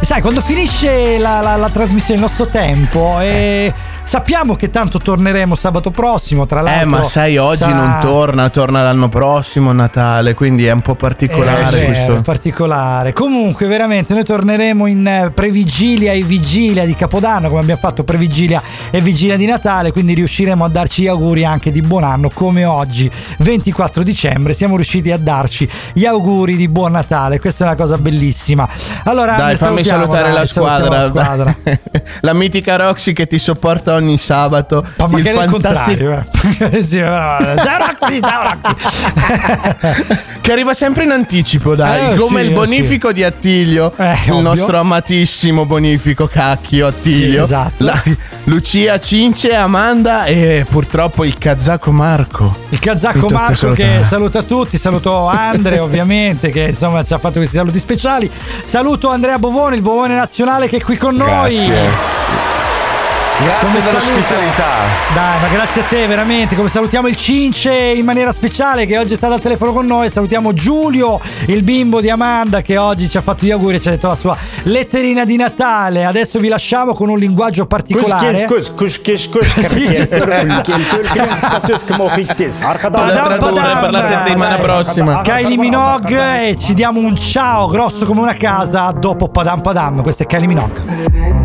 Sai, quando finisce la, la- la trasmissione, il nostro tempo, e sappiamo che tanto torneremo sabato prossimo, tra l'altro. Eh, ma sai, oggi sarà- non torna, torna l'anno prossimo Natale, quindi è un po' particolare Eh, vero, questo. particolare. Comunque, veramente, noi torneremo in eh, previgilia e vigilia di Capodanno, come abbiamo fatto previgilia e vigilia di Natale, quindi riusciremo a darci gli auguri anche di buon anno, come oggi, 24 dicembre, siamo riusciti a darci gli auguri di buon Natale. Questa è una cosa bellissima. Allora, Dai, fammi salutare dai, la squadra. la squadra. la mitica Roxy che ti sopporta ogni sabato. Ma magari il contrario, eh. Sì. Che arriva sempre in anticipo, dai. Eh, come sì, il eh, bonifico di Attilio. il ovvio. nostro amatissimo bonifico, cacchio Attilio. Sì, esatto. La- Lucia, Cince, Amanda e purtroppo il kazako Marco. Il kazako Marco che saluta tutti, saluto Andre ovviamente che insomma ci ha fatto questi saluti speciali. Saluto Andrea Bovone, il Bovone nazionale che è qui con noi. Grazie. Dell'ospitalità. Dai, ma grazie a te veramente. Come salutiamo il Cince in maniera speciale che oggi è stato al telefono con noi. Salutiamo Giulio, il bimbo di Amanda che oggi ci ha fatto gli auguri e ci ha detto la sua letterina di Natale. Adesso vi lasciamo con un linguaggio particolare. Padam, padam, per la settimana prossima. Kylie Minogue e ci diamo un ciao grosso come una casa dopo Padam Padam. Questa è Kylie Minogue.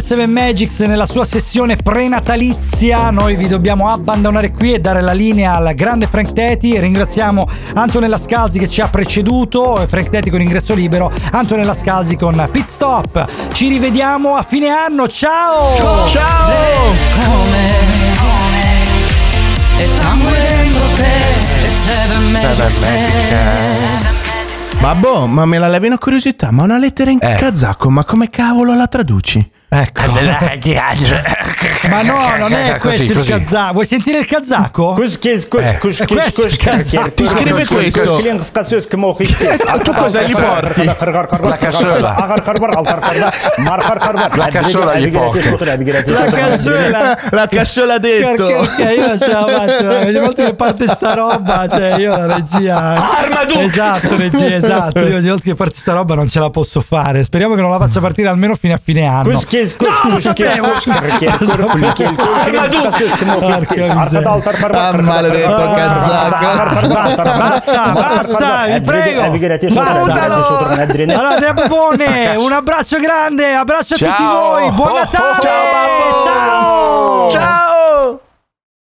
per Seven Magics nella sua sessione prenatalizia. Noi vi dobbiamo abbandonare qui e dare la linea al grande Frank Teti. Ringraziamo Antonella Scalzi che ci ha preceduto. Frank Teti con ingresso libero. Antonella Scalzi con Pit Stop. Ci rivediamo a fine anno. Ciao! E sangue dentro te, e seven magic Babbo, ma me la levi una curiosità? Ma una lettera in kazako, ma come cavolo la traduci? Ecco. Ma no, non è questo il kazako. Vuoi sentire il kazako? Eh. Ti scrive questo? Tu cosa gli porti? La cassola. La cassola gli porti. La cassola. La cassola detto. Perché io non ce la faccio. Ogni volta che parte sta roba, cioè io la regia. Armaduke! Esatto, regia, esatto. Io ogni volta che parte sta roba non ce la posso fare. Speriamo che non la faccia partire almeno fine a fine anno. No, lo sapevo! Ah, maledetto cazzacco. Basta, basta, basta, vi prego. Allora, De Buffone, un abbraccio grande, abbraccio a tutti voi, buon Oh, oh, Natale. ciao, babbo. Ciao. Ciao.